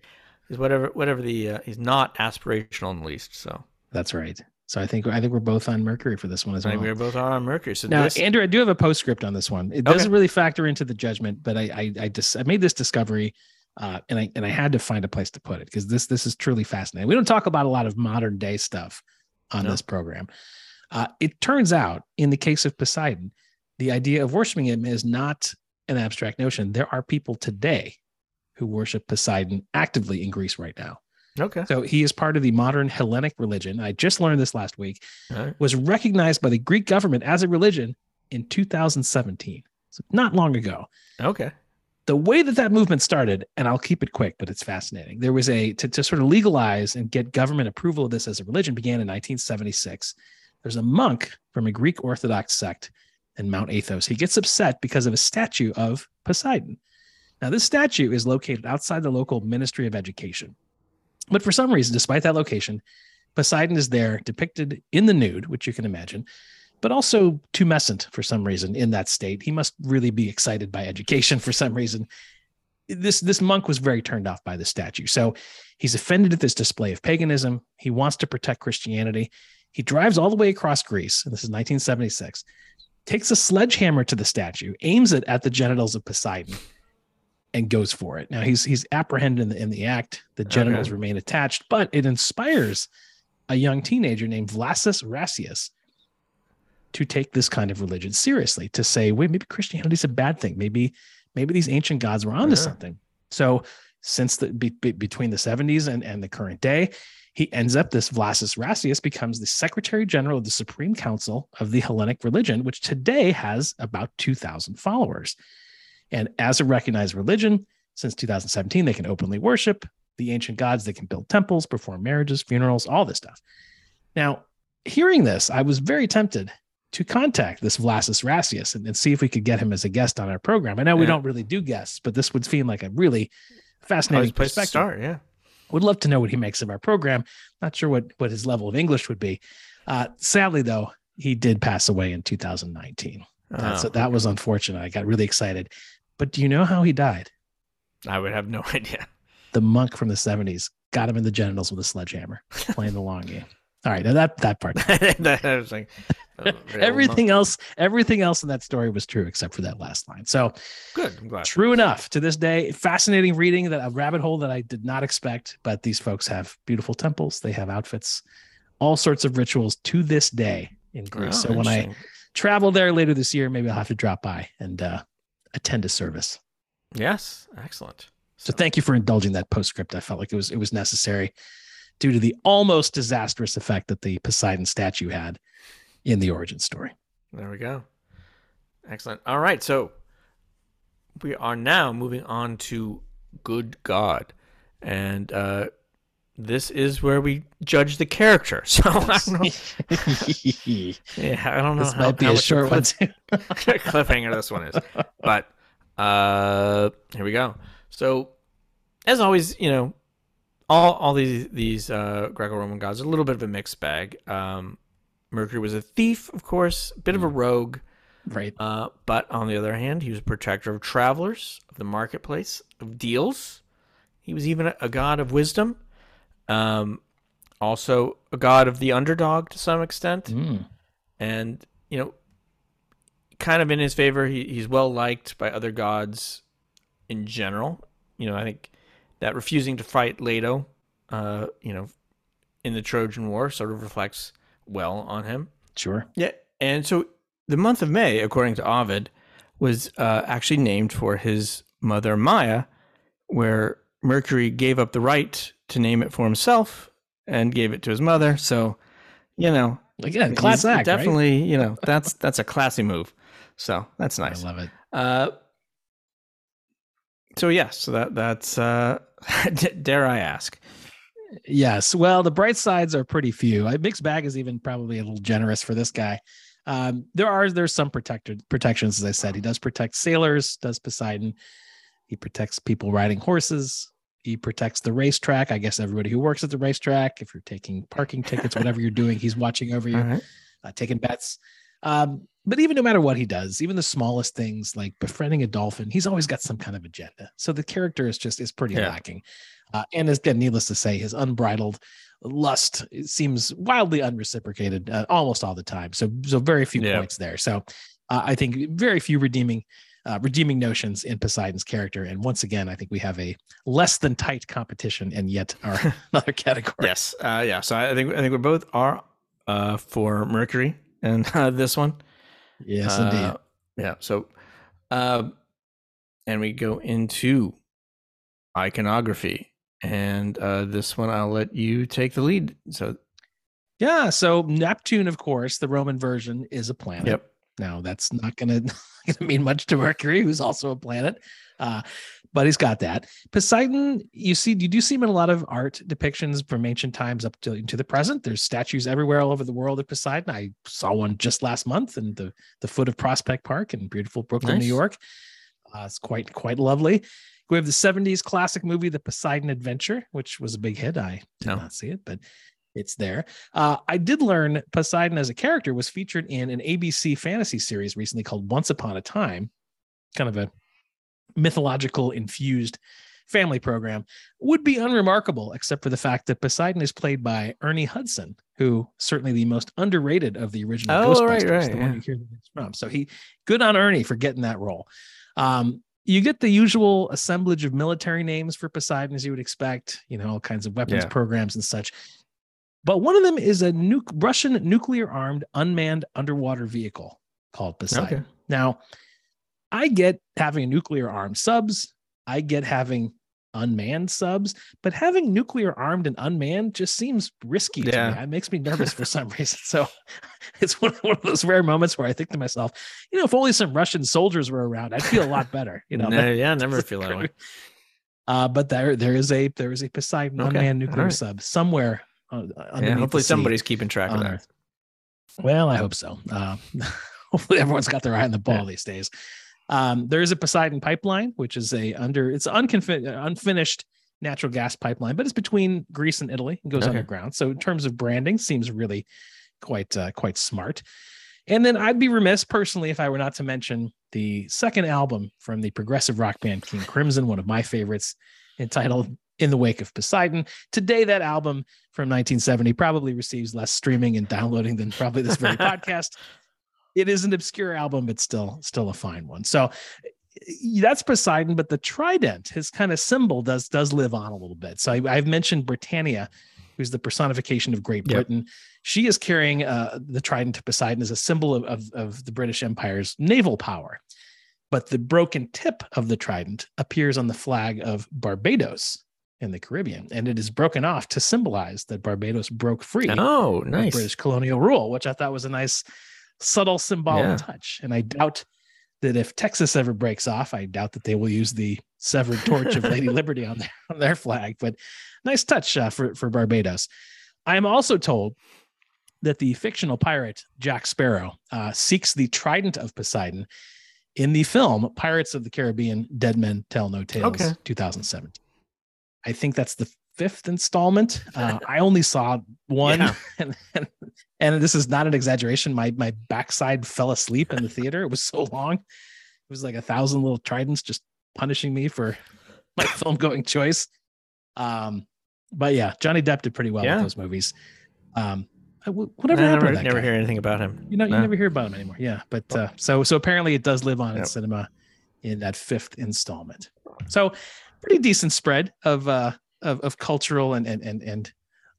he's whatever whatever the uh, he's not aspirational in the least. So That's right. So I think I think we're both on Mercury for this one as I well. we're both on Mercury. So Now, this, Andrew, I do have a postscript on this one. It Okay. doesn't really factor into the judgment, but I I I, dis- I made this discovery, uh, and I and I had to find a place to put it because this this is truly fascinating. We don't talk about a lot of modern day stuff on No. this program. Uh, it turns out, in the case of Poseidon, the idea of worshiping him is not an abstract notion. There are people today who worship Poseidon actively in Greece right now. okay. So he is part of the modern Hellenic religion. I just learned this last week right. was recognized by the Greek government as a religion in 2017. So not long ago. Okay. The way that that movement started, and I'll keep it quick, but it's fascinating. There was a to, to sort of legalize and get government approval of this as a religion began in 1976. There's a monk from a Greek Orthodox sect in Mount Athos. He gets upset because of a statue of Poseidon. Now, this statue is located outside the local Ministry of Education. But for some reason, despite that location, Poseidon is there depicted in the nude, which you can imagine, but also tumescent for some reason in that state. He must really be excited by education for some reason. This this monk was very turned off by the statue. So he's offended at this display of paganism. He wants to protect Christianity. He drives all the way across Greece, and this is 1976, takes a sledgehammer to the statue, aims it at the genitals of Poseidon, and goes for it. Now he's he's apprehended in the in the act. The genitals Okay. remain attached, but it inspires a young teenager named Vlassis Rassias to take this kind of religion seriously, to say, wait, maybe Christianity's a bad thing. Maybe maybe these ancient gods were onto Yeah. something. So since the be, be- between the 70s and, and the current day, he ends up this Vlassis Rassias becomes the Secretary General of the Supreme Council of the Hellenic religion, which today has about 2,000 followers. And as a recognized religion, since 2017, they can openly worship the ancient gods. They can build temples, perform marriages, funerals, all this stuff. Now, hearing this, I was very tempted to contact this Vlassis Rassias and, and see if we could get him as a guest on our program. I know we don't really do guests, but this would seem like a really fascinating place to perspective. start. Yeah. Would love to know what he makes of our program. Not sure what what his level of English would be. Uh, sadly, though, he did pass away in 2019. Uh, so Oh, that was unfortunate. I got really excited. But do you know how he died? I would have no *laughs* idea. The monk from the 70s got him in the genitals with a sledgehammer, playing the long game. All right, now that that part. *laughs* that I was like, very *laughs* everything else, everything else in that story was true except for that last line. So. Good. I'm glad. true enough to this day fascinating reading that a rabbit hole that i did not expect but these folks have beautiful temples they have outfits all sorts of rituals to this day in greece Oh, so when i travel there later this year maybe i'll have to drop by and uh, attend a service yes, excellent. so thank you for indulging that postscript i felt like it was it was necessary due to the almost disastrous effect that the poseidon statue had in the origin story There we go. Excellent. All right, so we are now moving on to good God, and uh, this is where we judge the character. *laughs* So I don't know. *laughs* Yeah, I don't know. this how, might be how a short one cliff- too *laughs* cliffhanger this one is, but uh, here we go. So, as always, you know, all all these these uh, Greco-Roman gods are a little bit of a mixed bag. Um, Mercury was a thief, of course, a bit of a rogue. Right. Uh, but on the other hand, he was a protector of travelers, of the marketplace, of deals. He was even a, a god of wisdom. Um, also a god of the underdog to some extent. Mm. And, you know, kind of in his favor, he, he's well liked by other gods in general. You know, I think that refusing to fight Leto, uh, you know, in the Trojan War sort of reflects well on him. Sure. Yeah. And so the month of May, according to Ovid, was uh, actually named for his mother Maia, where Mercury gave up the right to name it for himself and gave it to his mother. So, you know, Again, class act. right? definitely, you know, that's that's a classy move. So that's nice. I love it. Uh, so yes, so that that's uh, *laughs* dare I ask? Yes. Well, the bright sides are pretty few. A mixed bag is even probably a little generous for this guy. Um, there are there's some protected protections, as I said. He does protect sailors, does Poseidon. He protects people riding horses. He protects the racetrack. I guess everybody who works at the racetrack. If you're taking parking tickets, whatever you're doing, he's watching over you, *laughs* right. uh, taking bets. Um, but even no matter what he does, even the smallest things like befriending a dolphin, he's always got some kind of agenda. So the character is just is pretty Yeah. lacking. Uh, and as again, needless to say, his unbridled lust seems wildly unreciprocated uh, almost all the time. So so very few Yeah. points there. So uh, I think very few redeeming uh, redeeming notions in Poseidon's character. And once again, I think we have a less than tight competition, and yet our *laughs* *laughs* another category. Yes. Uh, yeah. So I think I think we both are uh, for Mercury and *laughs* uh, this one. Yes, Uh, indeed. Yeah. So, uh, and we go into iconography, and uh, this one I'll let you take the lead. So, Yeah. So Neptune, of course, the Roman version is a planet. yep. Now that's not going *laughs* to mean much to Mercury, who's also a planet, uh, but he's got that. Poseidon, you see, you do see him in a lot of art depictions from ancient times up to into the present. There's statues everywhere all over the world of Poseidon. I saw one just last month in the the foot of Prospect Park in beautiful Brooklyn, New York. Uh, it's quite quite lovely. We have the 70s classic movie, The Poseidon Adventure, which was a big hit. I did No. not see it, but it's there. Uh, I did learn Poseidon as a character was featured in an ABC fantasy series recently called Once Upon a Time, kind of a mythological infused family program. Would be unremarkable except for the fact that Poseidon is played by Ernie Hudson, who certainly the most underrated of the original Oh, Ghostbusters, right, right, the one you hear from. So he good on Ernie for getting that role. Um, you get the usual assemblage of military names for Poseidon, as you would expect, you know, all kinds of weapons Yeah. programs and such. But one of them is a nu- Russian nuclear armed unmanned underwater vehicle called Poseidon. Okay. Now, I get having nuclear armed subs, I get having unmanned subs, but having nuclear armed and unmanned just seems risky to Yeah. me. It makes me nervous for some *laughs* reason. So *laughs* it's one, one of those rare moments where I think to myself, you know, if only some Russian soldiers were around, I'd feel a lot better. You know, No, *laughs* yeah, never feel that way. uh, but there there is a there is a Poseidon Okay, unmanned nuclear alright. sub somewhere. Uh, Yeah, hopefully somebody's keeping track of that. Earth. Well, I hope so. Uh, hopefully, everyone's got their eye on the ball Yeah. these days. Um, there is a Poseidon pipeline, which is a under it's unconfi- unfinished natural gas pipeline, but it's between Greece and Italy and goes Okay. underground. So in terms of branding, seems really quite uh, quite smart. And then I'd be remiss personally if I were not to mention the second album from the progressive rock band King Crimson, one of my favorites, entitled In the Wake of Poseidon. Today, that album from 1970 probably receives less streaming and downloading than probably this very *laughs* podcast. It is an obscure album, but still, still a fine one. So that's Poseidon, but the trident, his kind of symbol, does does live on a little bit. So I, I've mentioned Britannia, who's the personification of Great Yep. Britain. She is carrying uh, the trident to Poseidon as a symbol of, of, of the British Empire's naval power. But the broken tip of the trident appears on the flag of Barbados in the Caribbean, and it is broken off to symbolize that Barbados broke free Oh, nice. British colonial rule, which I thought was a nice, subtle symbolic Yeah. touch. And I doubt that if Texas ever breaks off, I doubt that they will use the severed torch of Lady *laughs* Liberty on their on their flag. But nice touch uh, for for Barbados. I am also told that the fictional pirate Jack Sparrow uh, seeks the trident of Poseidon in the film Pirates of the Caribbean: Dead Men Tell No Tales, Okay. 2017. I think that's the fifth installment. Uh, *laughs* I only saw one, Yeah. *laughs* and, and and this is not an exaggeration. My my backside fell asleep in the theater. It was so long. It was like a thousand little tridents just punishing me for *laughs* my film going choice. Um, but yeah, Johnny Depp did pretty well Yeah. with those movies. Um, I- whatever I happened never, never hear anything about him. You know, you never hear about him anymore. Yeah, but uh, so so apparently it does live on in cinema in that fifth installment. So pretty decent spread of uh of, of cultural and and and, and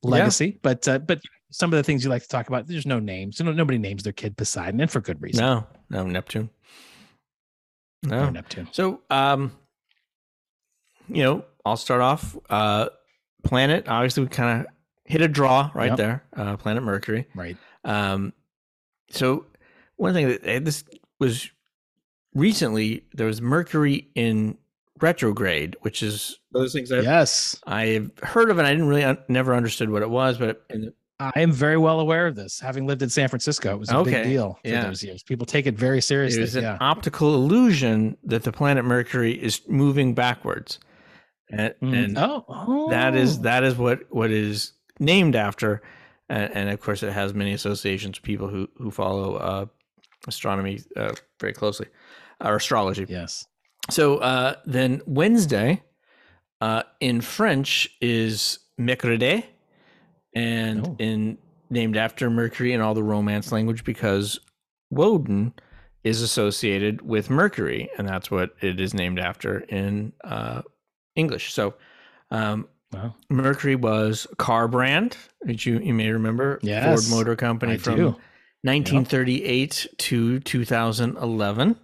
legacy. But uh, but some of the things you like to talk about, there's no names. You know, nobody names their kid Poseidon, and for good reason. No, no Neptune. No. Neptune. So, um, you know, I'll start off. Uh, planet. Obviously, we kind of hit a draw right Yep. there. Uh, planet Mercury. Right. Um, so one thing that eh, this was recently there was Mercury in retrograde, which is those things that Yes, I've heard of and I didn't really un- never understood what it was, but in, I am very well aware of this. Having lived in San Francisco, it was a Okay. big deal for Yeah. those years. People take it very seriously. was an yeah. optical illusion that the planet Mercury is moving backwards, and, Mm. and oh, oh, that is that is what what is named after and, and of course it has many associations with people who who follow uh, astronomy uh, very closely or astrology yes. So uh, then wednesday uh, in french is mercredi and Oh. in named after mercury in all the romance language because woden is associated with mercury and that's what it is named after in uh, english so um, Wow. Mercury was a car brand, which you, you may remember. Yes, Ford Motor Company I from do. 1938 to 2011.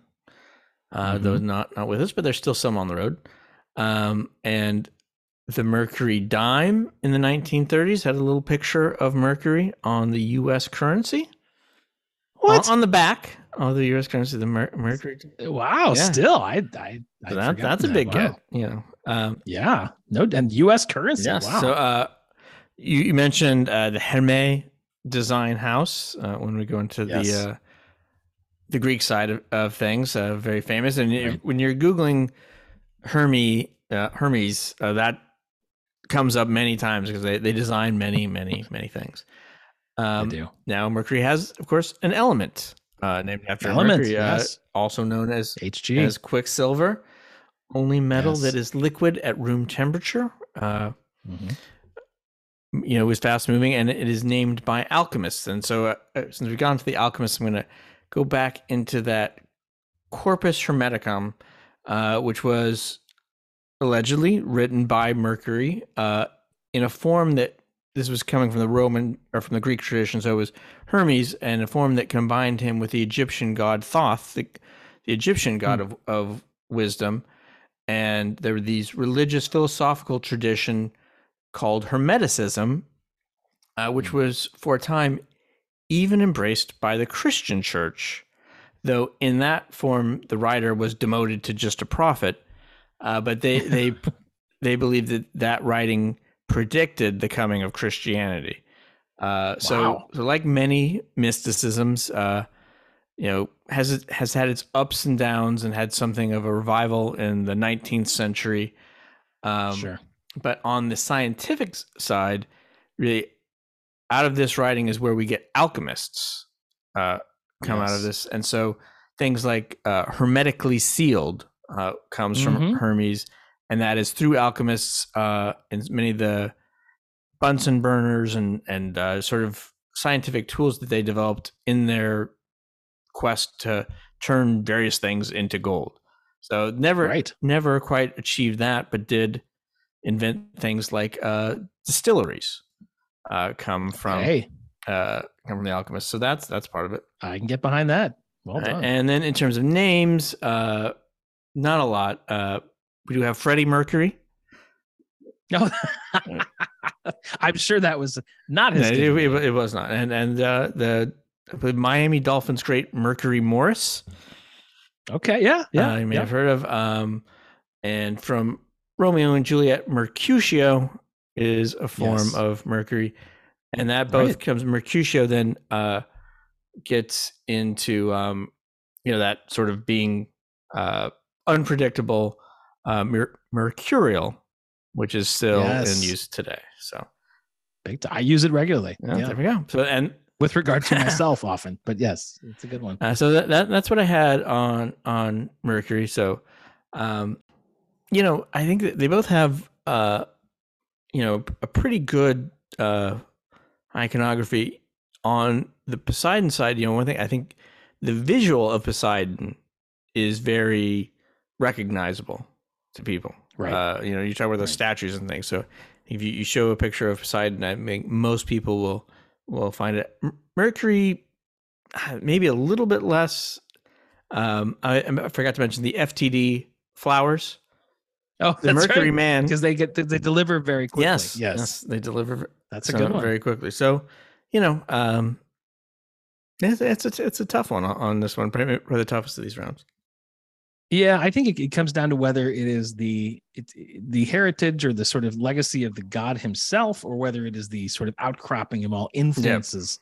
Uh, Mhm. Those not not with us, but there's still some on the road. Um, and the Mercury dime in the 1930s had a little picture of Mercury on the U.S. currency. What? On, on the back of the U.S. currency, the Mer- Mercury. Wow. Yeah. Still, I, I, I So that, that's a big get, you know. Um, Yeah. No, and U.S. currency. Yes. Wow. So uh, you, you mentioned uh, the Hermes design house uh, when we go into Yes. the uh, the Greek side of, of things, uh, very famous. And Right. when you're googling Hermes, uh, Hermes, uh, that comes up many times because they, they design many, many, many things. Um, do. now Mercury has, of course, an element uh, named after Element, Mercury, uh, yes. also known as HG. as quicksilver, only metal Yes. that is liquid at room temperature. Uh, Mhm. you know, is fast moving and it is named by alchemists. And so, uh, since we've gone to the alchemists, I'm going to go back into that Corpus Hermeticum, uh, which was allegedly written by Mercury uh, in a form that this was coming from the Roman or from the Greek tradition. So it was Hermes and a form that combined him with the Egyptian god Thoth, the, the Egyptian god of, of wisdom. And there were these religious philosophical tradition called Hermeticism, uh, which was for a time even embraced by the Christian church, though in that form the writer was demoted to just a prophet. Uh, but they *laughs* they they believed that that writing predicted the coming of Christianity. Uh, so, Wow. so like many mysticisms, uh, you know, has has had its ups and downs and had something of a revival in the 19th century. Um, sure. but on the scientific side, really, out of this writing is where we get alchemists uh, come out of this, and so things like uh, hermetically sealed uh, comes from Mhm. Hermes, and that is through alchemists uh, and many of the Bunsen burners and and uh, sort of scientific tools that they developed in their quest to turn various things into gold. So never Right. never quite achieved that, but did invent things like uh, distilleries. Uh, come from hey, uh, come from the Alchemist. So that's that's part of it. I can get behind that. Well done. And then in terms of names, uh, not a lot. Uh, we do have Freddie Mercury. No, *laughs* *laughs* I'm sure that was not his. No, it, it, name. it was not. And and uh, the believe Miami Dolphins great Mercury Morris. okay, yeah, yeah, uh, you may yeah. have heard of. Um, and from Romeo and Juliet, Mercutio is a form Yes. of Mercury, and that both Right. comes. Mercutio then uh, gets into um, you know that sort of being uh, unpredictable, uh, mer- mercurial, which is still Yes. in use today. So Big. I use it regularly. yeah, Yeah. there we go. So and with regard to *laughs* myself often, but yes, it's a good one. Uh, so that, that that's what I had on on Mercury. So, um, you know, I think that they both have uh, you know, a pretty good uh iconography on the Poseidon side. You know, one thing I think the visual of Poseidon is very recognizable to people. Right. Uh, you know, you talk about those Right. statues and things. So if you, you show a picture of Poseidon, I think most people will will find it. Mercury, uh, maybe a little bit less. Um, I, I forgot to mention the FTD flowers. Oh, The Mercury Man. because they get they deliver very quickly. Yes, yes, they deliver that's a good one. very quickly. So, you know, um, it's it's a, it's a tough one on, on this one, probably probably the toughest of these rounds. Yeah, I think it, it comes down to whether it is the it, the heritage or the sort of legacy of the god himself, or whether it is the sort of outcropping of all influences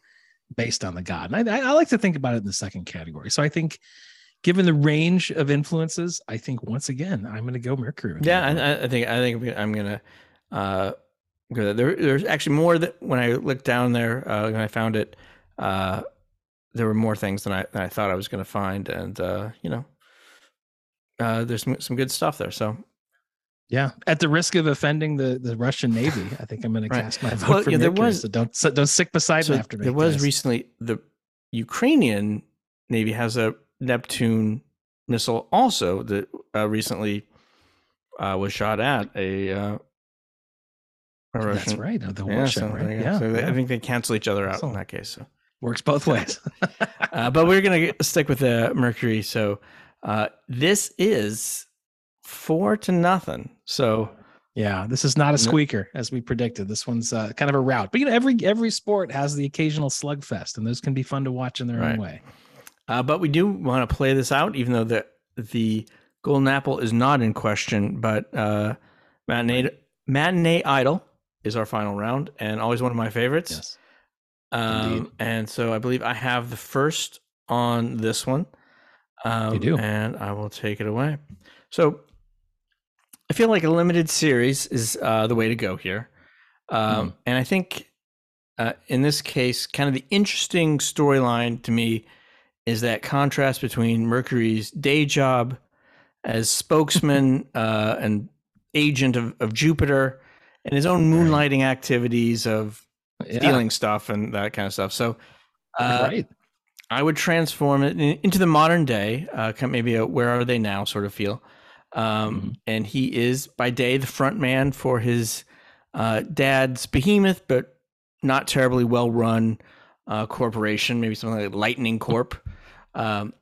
based on the god. And I, I, I like to think about it in the second category. So I think, given the range of influences, I think once again I'm going to go Mercury. Yeah. I, I- think I think I'm gonna uh, go there. there. There's actually more that when I looked down there uh, when I found it, uh, there were more things than I than I thought I was gonna find, and uh, you know, uh, there's some, some good stuff there. So yeah. At the risk of offending the the Russian Navy, I think I'm going *laughs* Right. to cast my vote Well, for yeah, there Mercury. was- so don't so don't sick Poseidon so after me. there was guys. recently the Ukrainian Navy has a Neptune missile also that uh, recently uh, was shot at a. Uh, a That's right. The Yeah, warship, right? there you go. Yeah, so they- yeah. I think they cancel each other out in that case. So. works both *laughs* ways. uh, but we're gonna get- stick with the Mercury. So uh, this is four to nothing. So Yeah, this is not a squeaker as we predicted. This one's uh, kind of a rout. But you know, every every sport has the occasional slugfest, and those can be fun to watch in their Right. own way. Uh, but we do want to play this out, even though the the golden apple is not in question. But uh, matinee matinee idol is our final round, and always one of my favorites. Yes. Um, and so I believe I have the first on this one. Um, do. And I will take it away. So I feel like a limited series is uh, the way to go here. Um, Hmm. And I think uh, in this case, kind of the interesting storyline to me is that contrast between Mercury's day job as spokesman *laughs* uh, and agent of, of Jupiter and his own moonlighting activities of Yeah, stealing stuff and that kind of stuff. So uh, right. I would transform it into the modern day, uh, maybe a where are they now sort of feel. Um, Mhm. And he is by day the front man for his uh, dad's behemoth, but not terribly well run uh, corporation, maybe something like Lightning Corp. *laughs* Um,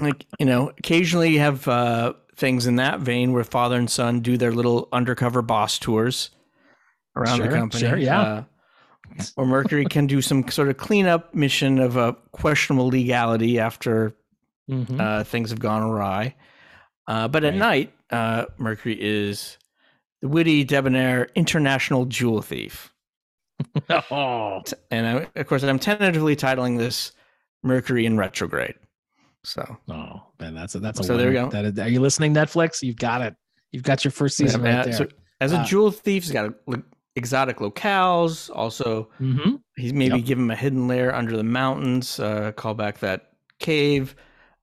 like you know, occasionally you have uh, things in that vein where father and son do their little undercover boss tours around the company. sure, yeah. Uh, or Mercury can do some sort of cleanup mission of a questionable legality after Mhm. uh, things have gone awry. Uh, but at night, uh, Mercury is the witty, debonair international jewel thief. *laughs* oh, And I, of course, I'm tentatively titling this Mercury in retrograde. So oh, man, that's a that's a So there we winner. go. That is, are you listening, Netflix? You've got it. You've got your first season Yeah, right there. so as a Uh, jewel thief, he's got lo- exotic locales. Also, Mhm. he's maybe Yep. give him a hidden lair under the mountains. Uh, call back that cave.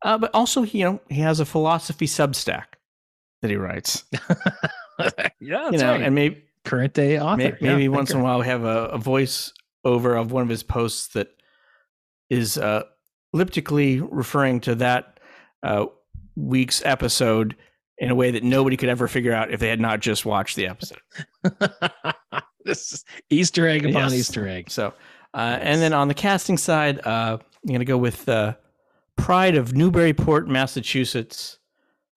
Uh, but also, you know, he has a philosophy substack that he writes. *laughs* yeah, you know, right. and maybe current day author. May- yeah, Maybe once in a while we have a, a voice over of one of his posts that is uh, elliptically referring to that uh, week's episode in a way that nobody could ever figure out if they had not just watched the episode. *laughs* this is Easter egg upon Yes. Easter egg. So, uh, and then on the casting side, uh, I'm going to go with uh, Pride of Newburyport, Massachusetts,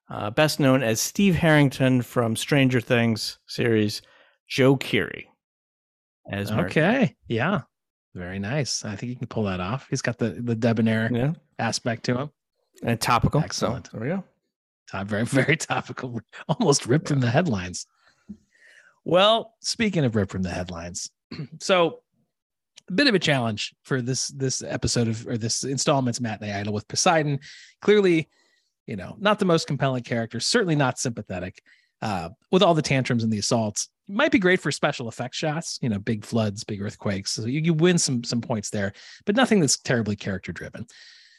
uh, best known as Steve Harrington from Stranger Things series, Joe Keery. As. Okay. Yeah. Very nice. I think you can pull that off. He's got the the debonair Yeah. aspect to him. And topical. Excellent. So, there we go. Top, very, *laughs* very topical. Almost ripped from the headlines. Well, speaking of ripped from the headlines, *clears throat* so a bit of a challenge for this this episode of or this installment's matinee idol with Poseidon. Clearly, you know, not the most compelling character, certainly not sympathetic. Uh, with all the tantrums and the assaults. Might be great for special effects shots, you know, big floods, big earthquakes. So you, you win some some points there, but nothing that's terribly character driven.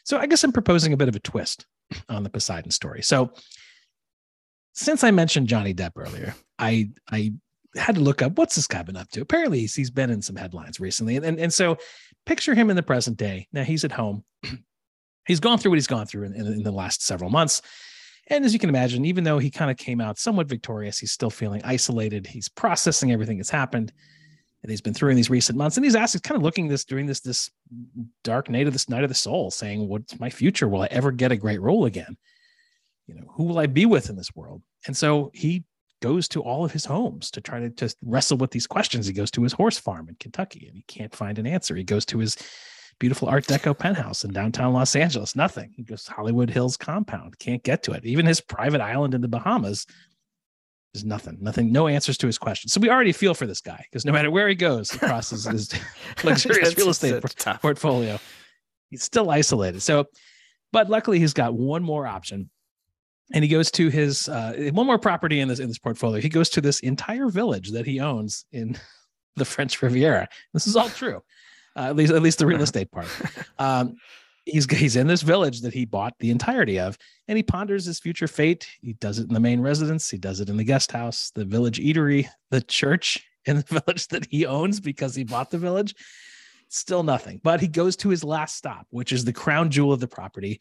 So I guess I'm proposing a bit of a twist on the Poseidon story. So since I mentioned Johnny Depp earlier, I I had to look up what's this guy been up to. Apparently, he's, he's been in some headlines recently, and, and and so picture him in the present day. Now he's at home. *clears throat* he's gone through what he's gone through in, in, in the last several months. And as you can imagine, even though he kind of came out somewhat victorious, he's still feeling isolated. He's processing everything that's happened and he's been through in these recent months. And he's asked, he's kind of looking this during this this dark night of this night of the soul, saying, "What's my future? Will I ever get a great role again? You know, who will I be with in this world?" And so he goes to all of his homes to try to just wrestle with these questions. He goes to his horse farm in Kentucky and he can't find an answer. He goes to his beautiful Art Deco penthouse in downtown Los Angeles. Nothing. He goes Hollywood Hills compound. Can't get to it. Even his private island in the Bahamas is nothing. Nothing. No answers to his questions. So we already feel for this guy because no matter where he goes across his, *laughs* his luxurious real estate portfolio, he's still isolated. So, but luckily he's got one more option. And he goes to his uh, one more property in this in this portfolio. He goes to this entire village that he owns in *laughs* the French Riviera. This is all true uh, at least at least the real estate part. *laughs* Um, he's he's in this village that he bought the entirety of, and he ponders his future fate. He does it in the main residence. He does it in the guest house, the village eatery, the church *laughs* in the village that he owns because he bought the village. Still nothing. But he goes to his last stop, which is the crown jewel of the property,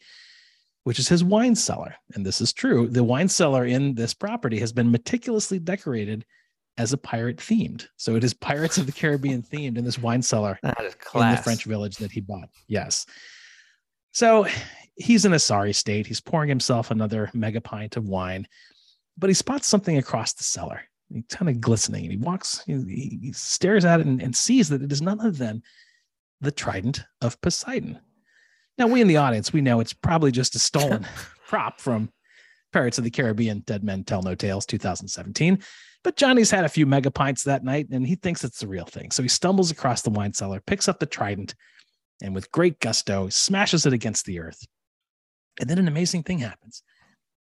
which is his wine cellar. And this is true. The wine cellar in this property has been meticulously decorated as a pirate themed. So it is Pirates of the Caribbean *laughs* themed in this wine cellar in the French village that he bought. Yes. So he's in a sorry state. He's pouring himself another mega pint of wine, but he spots something across the cellar. He's kind of glistening and he walks, he, he stares at it and, and sees that it is none other than the trident of Poseidon. Now, we in the audience, we know it's probably just a stolen *laughs* prop from Pirates of the Caribbean Dead Men Tell No Tales 2017. But Johnny's had a few mega pints that night and he thinks it's the real thing. So he stumbles across the wine cellar, picks up the trident, and with great gusto, smashes it against the earth. And then an amazing thing happens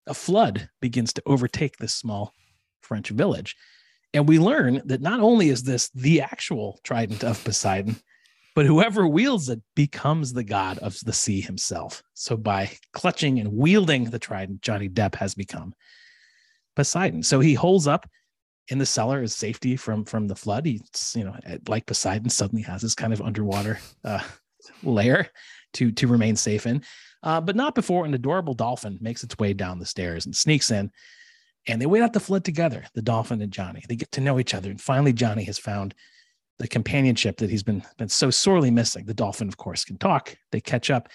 a flood begins to overtake this small French village. And we learn that not only is this the actual trident of Poseidon, but whoever wields it becomes the god of the sea himself. So by clutching and wielding the trident, Johnny Depp has become Poseidon. So he holds up in the cellar is safety from from the flood. He's you know like Poseidon suddenly has this kind of underwater uh, lair to to remain safe in, uh, but not before an adorable dolphin makes its way down the stairs and sneaks in. And they wait out the flood together, the dolphin and Johnny. They get to know each other, and finally Johnny has found the companionship that he's been been so sorely missing. The dolphin, of course, can talk. They catch up,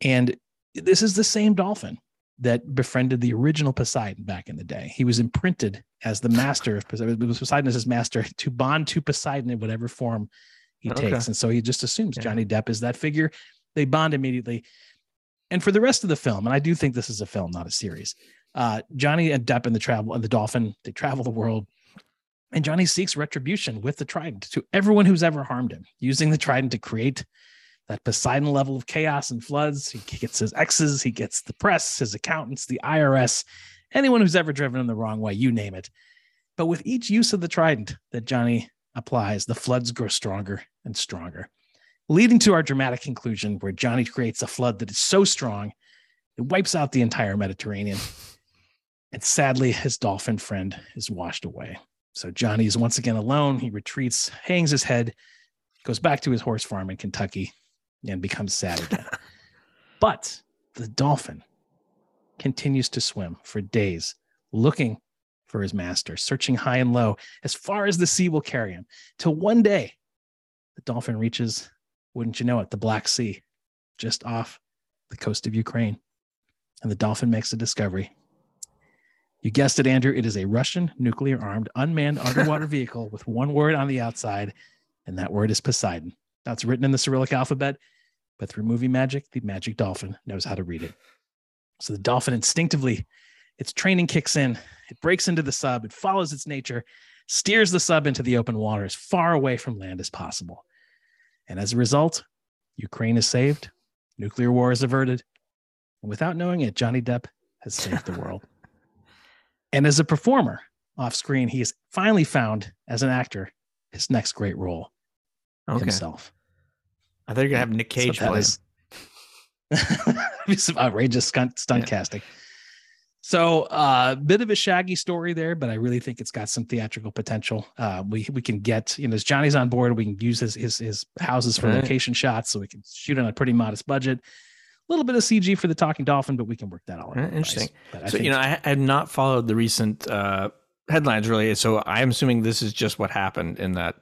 and this is the same dolphin that befriended the original Poseidon back in the day. He was imprinted as the master of Poseidon. Poseidon as his master *laughs* to bond to Poseidon in whatever form he okay. takes. And so he just assumes yeah. Johnny Depp is that figure. They bond immediately. And for the rest of the film, and I do think this is a film, not a series. Uh, Johnny and Depp and the travel and the dolphin, they travel the world. And Johnny seeks retribution with the trident to everyone who's ever harmed him, using the trident to create that Poseidon level of chaos and floods. He gets his exes, he gets the press, his accountants, the IRS, anyone who's ever driven him the wrong way, you name it. But with each use of the trident that Johnny applies, the floods grow stronger and stronger, leading to our dramatic conclusion where Johnny creates a flood that is so strong it wipes out the entire Mediterranean. And sadly, his dolphin friend is washed away. So Johnny is once again alone. He retreats, hangs his head, goes back to his horse farm in Kentucky, and becomes sad *laughs* again. but the dolphin continues to swim for days, looking for his master, searching high and low as far as the sea will carry him, till one day the dolphin reaches, wouldn't you know it, the Black Sea, just off the coast of Ukraine. And the dolphin makes a discovery. You guessed it, Andrew. It is a Russian nuclear armed unmanned underwater *laughs* vehicle with one word on the outside, and that word is Poseidon. Now it's written in the Cyrillic alphabet, but through movie magic, the magic dolphin knows how to read it. So the dolphin instinctively, its training kicks in, it breaks into the sub, it follows its nature, steers the sub into the open water as far away from land as possible. And as a result, Ukraine is saved, nuclear war is averted, and without knowing it, Johnny Depp has saved the world. *laughs* And as a performer off screen, he has finally found as an actor his next great role Okay. himself. I thought you're gonna have Nick Cage So play. is- *laughs* some outrageous stunt, stunt Yeah. casting. So, a uh, bit of a shaggy story there, but I really think it's got some theatrical potential. Uh, we we can get you know, as Johnny's on board, we can use his his, his houses for Right. location shots, so we can shoot on a pretty modest budget. A little bit of CG for the talking dolphin, but we can work that all out. Right, interesting. But I so think- you know, I I had not followed the recent uh, headlines really, so I'm assuming this is just what happened in that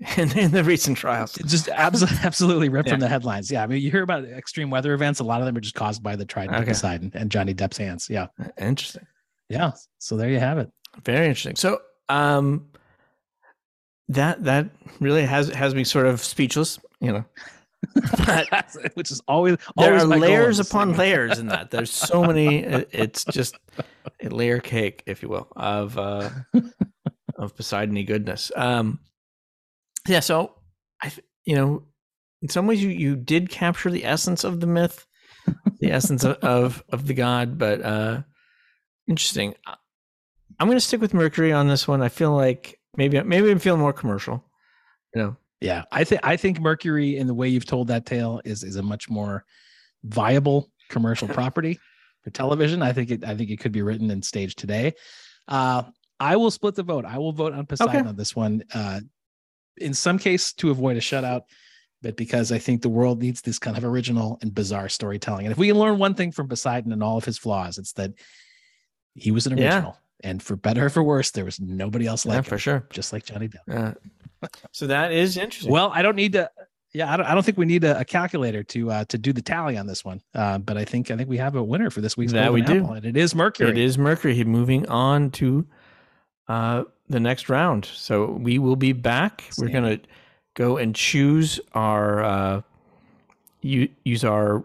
*laughs* in, in the recent trials. Just absolutely, *laughs* absolutely ripped from the headlines. Yeah, I mean, you hear about extreme weather events. A lot of them are just caused by the Trident Okay. Poseidon and Johnny Depp's hands. Yeah, Interesting. yeah. So there you have it. Very interesting. So, um, that that really has has me sort of speechless. You know, but *laughs* Which is always there always are my goal in layers upon layers in that. There's so many. it's just a layer cake, if you will, of uh, of Poseidon goodness. Um, yeah. So, I you know, in some ways, you you did capture the essence of the myth, the essence of of, of the god, but uh, interesting. I'm going to stick with Mercury on this one. I feel like maybe maybe I'm feeling more commercial. You know, Yeah, I think I think Mercury, in the way you've told that tale, is is a much more viable commercial *laughs* property for television. I think it I think it could be written and staged today. Uh, I will split the vote. I will vote on Poseidon Okay. on this one. Uh, in some case, to avoid a shutout, but because I think the world needs this kind of original and bizarre storytelling. And if we can learn one thing from Poseidon and all of his flaws, it's that he was an Yeah. original. And for better or for worse, there was nobody else yeah, like for sure. just like Johnny Depp. Uh, *laughs* so that is interesting. Well, I don't need to. Yeah, I don't. I don't think we need a, a calculator to uh, to do the tally on this one. Uh, but I think I think we have a winner for this week's That Golden we do. Apple, and it is Mercury. It is Mercury moving on to uh, the next round. So we will be back. We're going to go and choose our uh, use our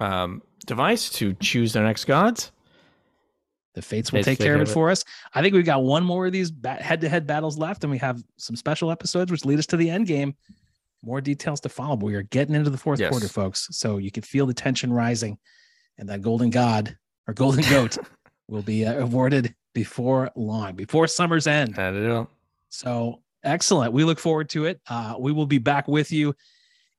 um, device to choose our next gods. The fates will Fates take take care of it it. for us. I think we've got one more of these head-to-head battles left, and we have some special episodes which lead us to the end game. More details to follow. But we are getting into the fourth Yes. quarter, folks. So you can feel the tension rising, and that golden god or golden goat *laughs* will be uh, awarded before long, before summer's end. So excellent. We look forward to it. Uh, we will be back with you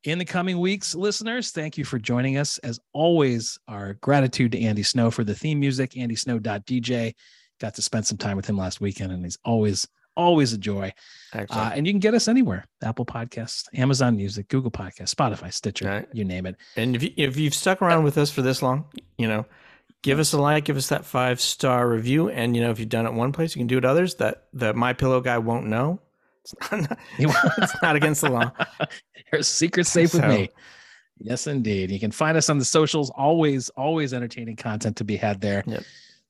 in the coming weeks, listeners. Thank you for joining us. As always, our gratitude to Andy Snow for the theme music, andysnow.dj. Got to spend some time with him last weekend, and he's always, always a joy. Uh, and you can get us anywhere Apple Podcasts, Amazon Music, Google Podcasts, Spotify, Stitcher, Right. you name it. and if, you, if you've stuck around with us for this long, you know, give us a like, give us that five star review. And, you know, if you've done it one place, you can do it others that the My Pillow guy won't know. It's not, *laughs* it's not against the law. *laughs* Your secret safe with So- me. Yes, indeed. You can find us on the socials. Always, always entertaining content to be had there. Yep.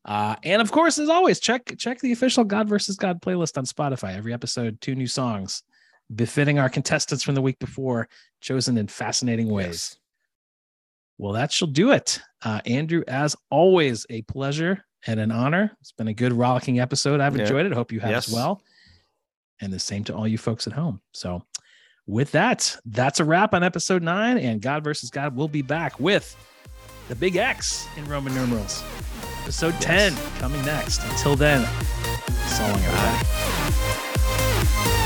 Uh, and of course, as always, check check the official God versus God playlist on Spotify. Every episode, two new songs befitting our contestants from the week before, chosen in fascinating ways. Yes. Well, that shall do it. Uh, Andrew, as always, a pleasure and an honor. It's been a good rollicking episode. I've Yeah. enjoyed it. Hope you have as well. And the same to all you folks at home. So, with that, that's a wrap on episode nine. And God versus God will be back with the big X in Roman numerals. Episode 10 coming next. Until then, so long, everybody.